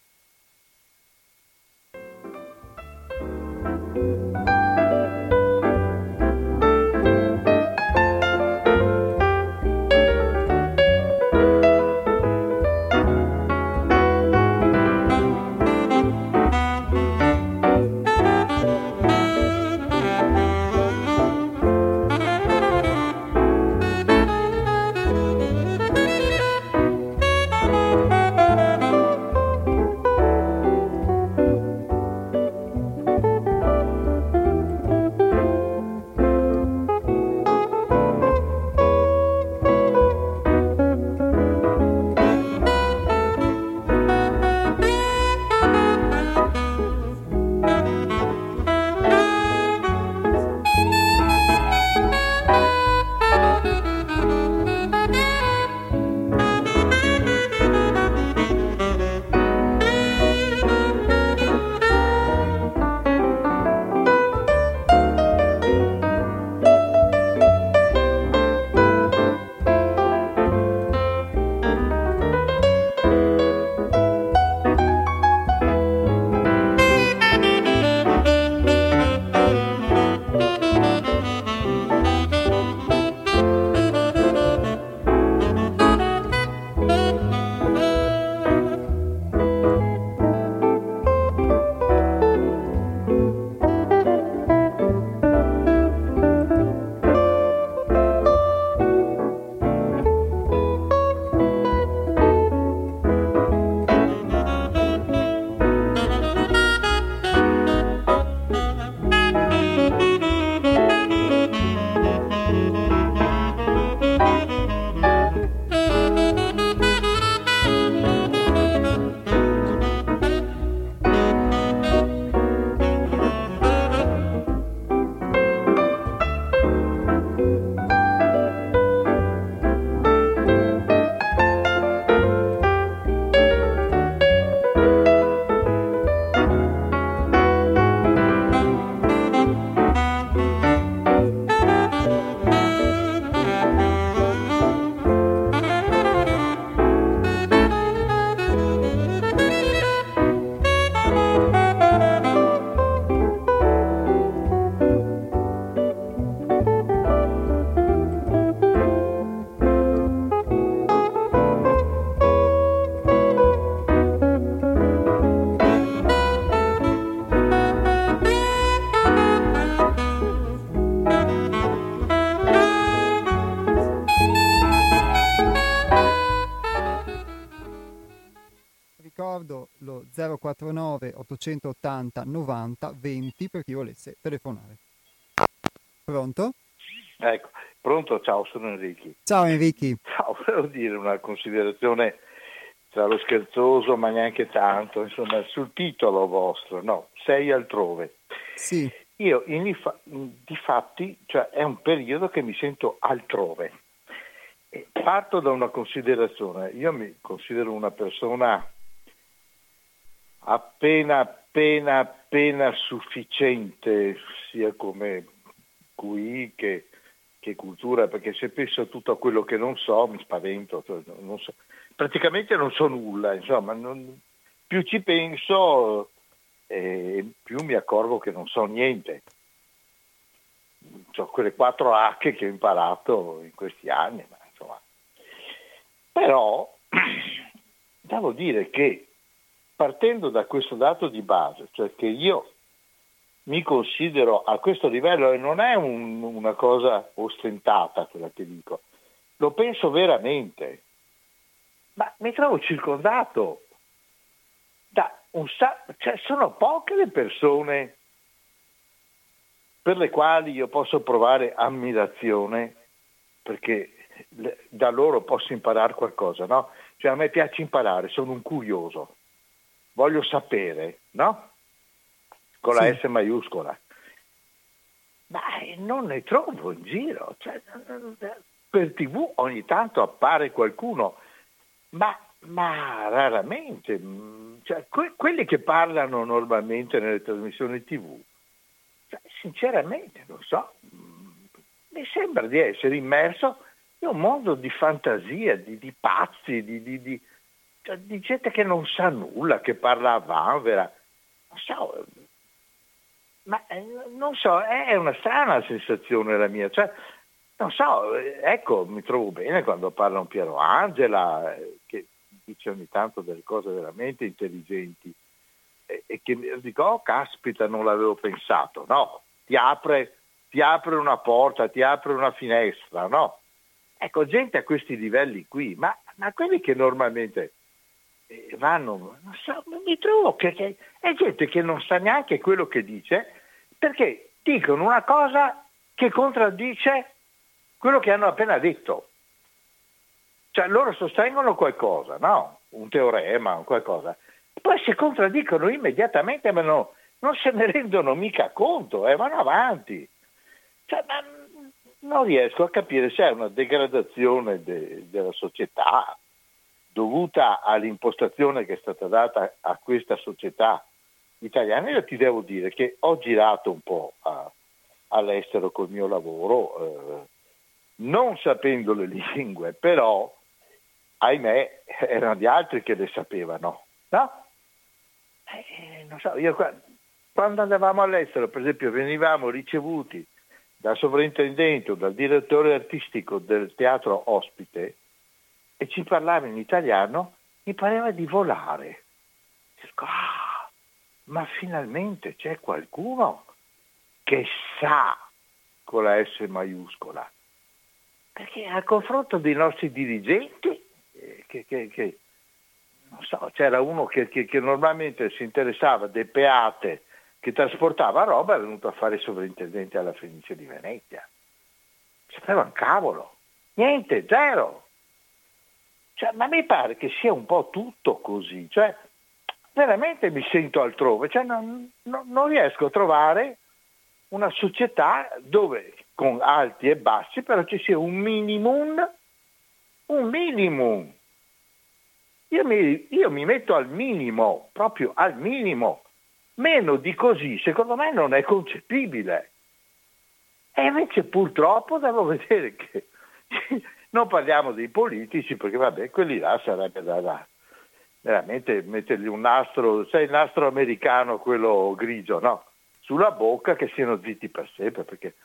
880 90 20 per chi volesse telefonare. Pronto? Ecco, pronto, ciao, sono Enrichi. Ciao Enrichi. Ciao, *laughs* volevo dire una considerazione tra lo scherzoso ma neanche tanto, insomma, sul titolo vostro, no, sei altrove. Sì. Io in, di fatti, cioè, è un periodo che mi sento altrove. Parto da una considerazione, io mi considero una persona appena, appena, appena sufficiente, sia come QI che, che cultura, perché se penso a tutto quello che non so mi spavento, cioè, non so. praticamente non so nulla, insomma, non, più ci penso eh, più mi accorgo che non so niente. Ho quelle quattro H che ho imparato in questi anni, ma insomma. Però *clears throat* devo dire che partendo da questo dato di base, cioè che io mi considero a questo livello e non è un, una cosa ostentata quella che dico, lo penso veramente, ma mi trovo circondato da un sacco, cioè sono poche le persone per le quali io posso provare ammirazione perché da loro posso imparare qualcosa, no? Cioè a me piace imparare, sono un curioso, voglio sapere, no? con la S maiuscola. Ma non ne trovo in giro. Cioè, per tv ogni tanto appare qualcuno, ma, ma raramente. Mm, cioè, que- quelli che parlano normalmente nelle trasmissioni tv, cioè, sinceramente non so, mm, mi sembra di essere immerso in un mondo di fantasia, di, di pazzi, di, di, di, cioè, di gente che non sa nulla, che parla a vanvera. Non so, ma eh, non so, è una strana sensazione la mia. Cioè, non so, ecco, mi trovo bene quando parla un Piero Angela, eh, che dice ogni tanto delle cose veramente intelligenti e, e che dico, oh caspita, non l'avevo pensato. No, ti apre, ti apre una porta, ti apre una finestra, no? Ecco, gente a questi livelli qui, ma, ma quelli che normalmente eh, vanno, non so, mi trovo che, che, è gente che non sa neanche quello che dice perché dicono una cosa che contraddice quello che hanno appena detto. Cioè loro sostengono qualcosa, no? Un teorema, qualcosa. Poi si contraddicono immediatamente, ma no, non se ne *laughs* rendono mica conto e eh, vanno avanti. Cioè, non riesco a capire se è una degradazione de, della società dovuta all'impostazione che è stata data a questa società italiana. Io ti devo dire che ho girato un po' a, all'estero col mio lavoro, eh, non sapendo le *laughs* lingue, però ahimè erano gli altri che le sapevano, no? Eh, non so, io quando andavamo all'estero, per esempio, venivamo ricevuti dal sovrintendente o dal direttore artistico del teatro ospite e ci parlava in italiano, mi pareva di volare. Dico, ah, ma finalmente c'è qualcuno che sa con la S maiuscola. Perché al confronto dei nostri dirigenti, eh, che, che, che non so, c'era uno che, che, normalmente si interessava dei peate, che trasportava roba, è venuto a fare il sovrintendente alla Fenice di Venezia. Sapeva un cavolo, niente, zero. Cioè, ma mi pare che sia un po' tutto così. Cioè, veramente mi sento altrove, cioè non, non, non riesco a trovare una società dove con alti e bassi però ci sia un minimum, un minimum. Io mi, io mi metto al minimo, proprio al minimo. Meno di così, secondo me, non è concepibile. E invece purtroppo devo *laughs* vedere che non parliamo dei politici, perché vabbè, quelli là sarebbe da, da, veramente mettergli un nastro, sai il nastro americano, quello grigio, no? Sulla bocca che siano zitti per sempre, perché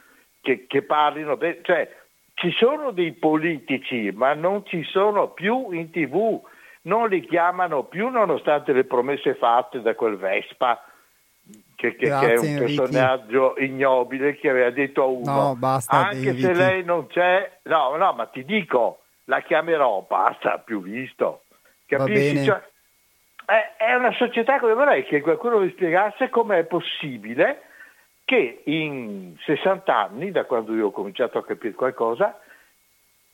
che, che parlino, bene, cioè ci sono dei politici, ma non ci sono più in tv, non li chiamano più nonostante le promesse fatte da quel Vespa. Che, che, Grazie, che, è un personaggio ignobile che aveva detto a uno no, basta, anche Enrichi. se lei non c'è no no ma ti dico la chiamerò basta più visto Capisci? Cioè, è una società come vorrei che qualcuno mi spiegasse come è possibile che in 60 anni, da quando io ho cominciato a capire qualcosa,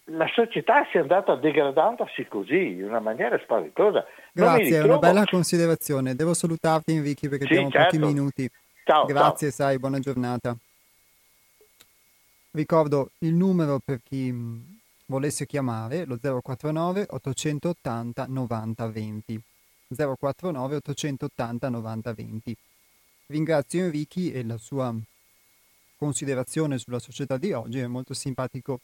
la società sia andata degradandosi così, in una maniera spaventosa. Grazie, è una bella considerazione. Devo salutarti Enrico perché sì, abbiamo certo. pochi minuti. Ciao, Grazie, ciao. sai, buona giornata. Ricordo il numero per chi volesse chiamare, lo 049 880 90 20. 049 880 90 20. Ringrazio Enrico e la sua considerazione sulla società di oggi, è molto simpatico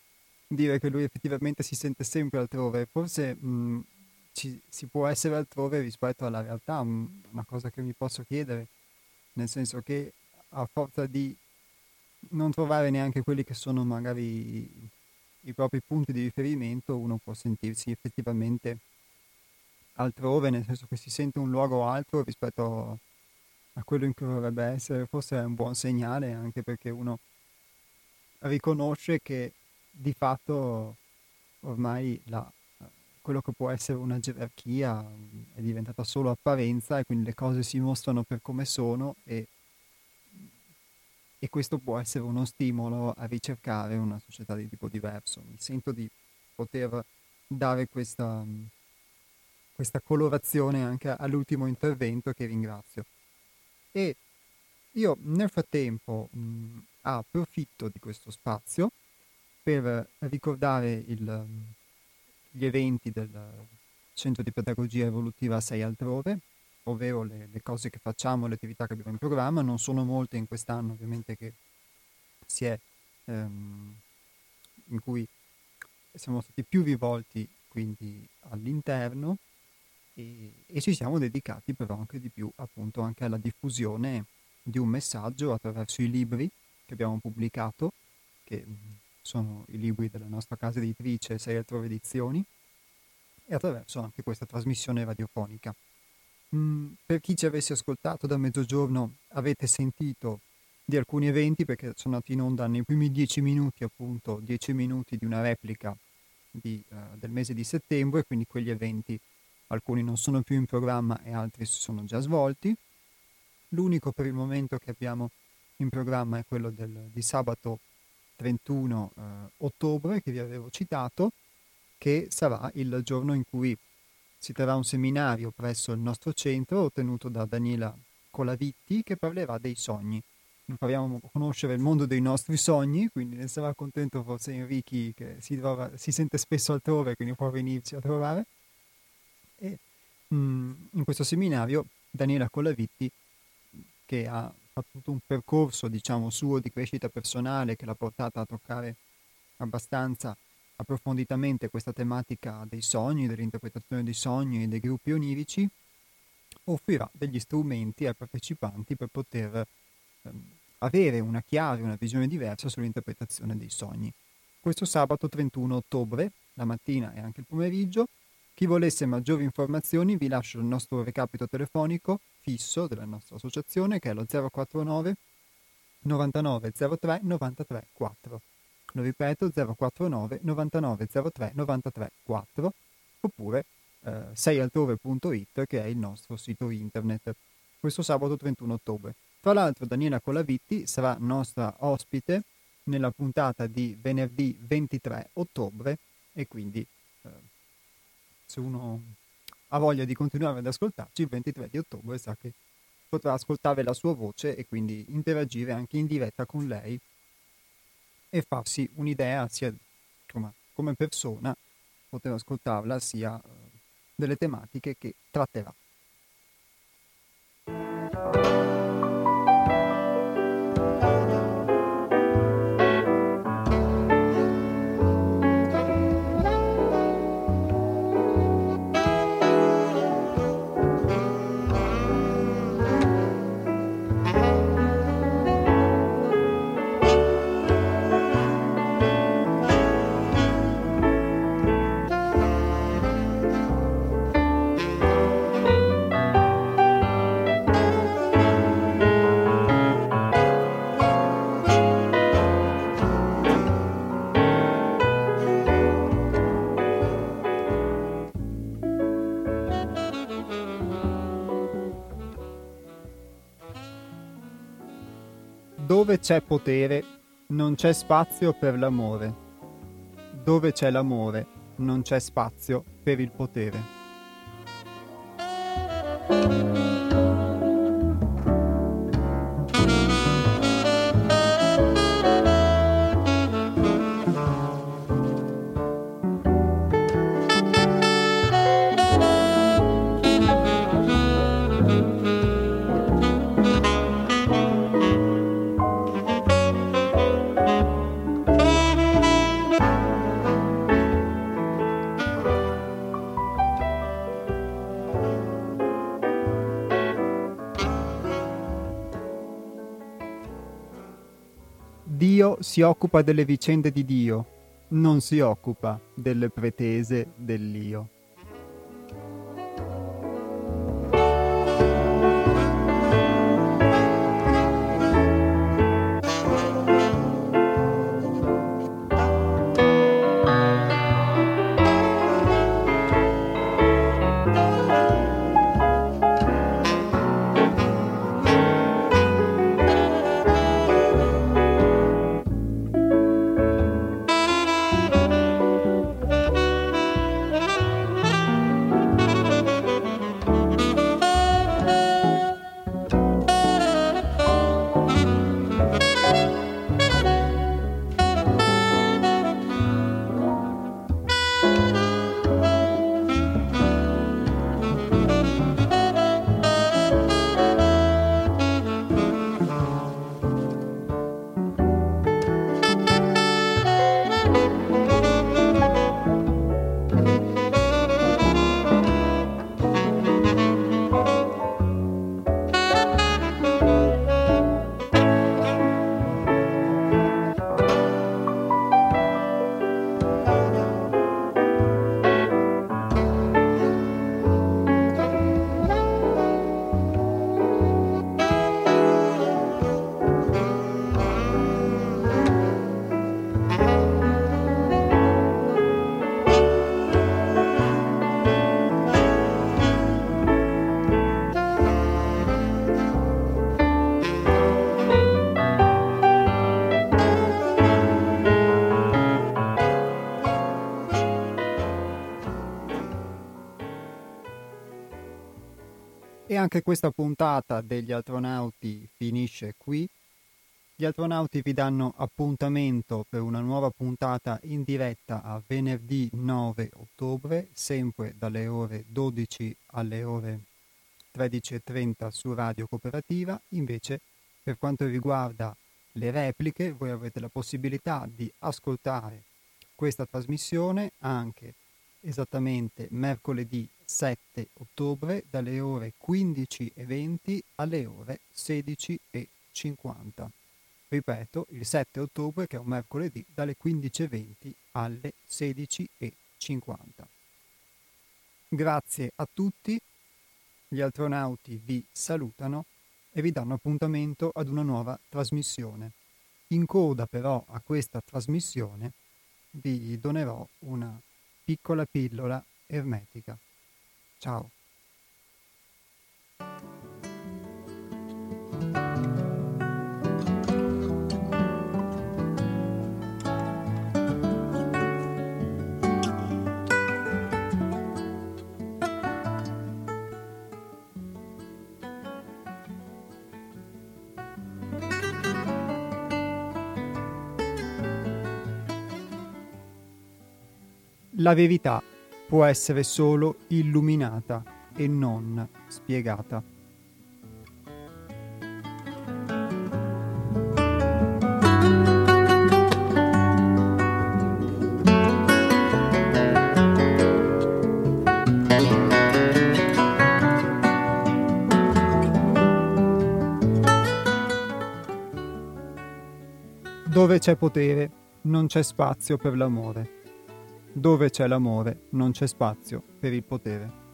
dire che lui effettivamente si sente sempre altrove, forse mh, ci, si può essere altrove rispetto alla realtà, una cosa che mi posso chiedere, nel senso che a forza di non trovare neanche quelli che sono magari i, i propri punti di riferimento, uno può sentirsi effettivamente altrove, nel senso che si sente un luogo altro rispetto a quello in cui dovrebbe essere, forse è un buon segnale anche perché uno riconosce che di fatto ormai la, quello che può essere una gerarchia è diventata solo apparenza e quindi le cose si mostrano per come sono e e questo può essere uno stimolo a ricercare una società di tipo diverso. Mi sento di poter dare questa, questa colorazione anche all'ultimo intervento che ringrazio. E io nel frattempo mh, approfitto di questo spazio per ricordare il, gli eventi del Centro di Pedagogia Evolutiva 6 altrove, ovvero le, le, cose che facciamo, le attività che abbiamo in programma, non sono molte in quest'anno ovviamente che si è, ehm, in cui siamo stati più rivolti quindi all'interno e, e, ci siamo dedicati però anche di più appunto anche alla diffusione di un messaggio attraverso i libri che abbiamo pubblicato, che sono i libri della nostra casa editrice Sei altrove edizioni, e attraverso anche questa trasmissione radiofonica. Mm, per chi ci avesse ascoltato da mezzogiorno avete sentito di alcuni eventi perché sono andati in onda nei primi dieci minuti appunto, dieci minuti di una replica di, uh, del mese di settembre, quindi quegli eventi alcuni non sono più in programma e altri si sono già svolti. L'unico per il momento che abbiamo in programma è quello del, di sabato 31 uh, ottobre che vi avevo citato, che sarà il giorno in cui si terrà un seminario presso il nostro centro tenuto da Daniela Colavitti che parlerà dei sogni. Impariamo a conoscere il mondo dei nostri sogni, quindi ne sarà contento forse Enrichi che si, trova, si sente spesso altrove, quindi può venirci a trovare. E mh, mm, in questo seminario Daniela Colavitti, che ha fatto tutto un percorso, diciamo, suo di crescita personale che l'ha portata a toccare abbastanza approfonditamente questa tematica dei sogni, dell'interpretazione dei sogni e dei gruppi onirici, offrirà degli strumenti ai partecipanti per poter ehm, avere una chiave, una visione diversa sull'interpretazione dei sogni. Questo sabato 31 ottobre, la mattina e anche il pomeriggio, chi volesse maggiori informazioni vi lascio il nostro recapito telefonico fisso della nostra associazione che è lo 049 99 03 93 4 lo ripeto 049 99 03 93 4 oppure eh, seialtrove.it che è il nostro sito internet questo sabato 31 ottobre. Tra l'altro Daniela Colavitti sarà nostra ospite nella puntata di venerdì 23 ottobre e quindi se uno ha voglia di continuare ad ascoltarci il 23 di ottobre sa che potrà ascoltare la sua voce e quindi interagire anche in diretta con lei e farsi un'idea sia insomma, come persona, poter ascoltarla, sia eh, delle tematiche che tratterà. Dove c'è potere non c'è spazio per l'amore. Dove c'è l'amore non c'è spazio per il potere. Dio si occupa delle vicende di Dio, non si occupa delle pretese dell'io. Anche questa puntata degli astronauti finisce qui. Gli astronauti vi danno appuntamento per una nuova puntata in diretta a venerdì 9 ottobre, sempre dalle ore 12 alle ore 13.30 su Radio Cooperativa. Invece, per quanto riguarda le repliche, voi avrete la possibilità di ascoltare questa trasmissione anche esattamente mercoledì 7 ottobre dalle ore 15.20 alle ore 16.50. Ripeto, il 7 ottobre che è un mercoledì dalle 15.20 alle 16.50. Grazie a tutti, gli astronauti vi salutano e vi danno appuntamento ad una nuova trasmissione. In coda però a questa trasmissione vi donerò una piccola pillola ermetica. Ciao. La verità può essere solo illuminata e non spiegata. Dove c'è potere non c'è spazio per l'amore. Dove c'è l'amore non c'è spazio per il potere.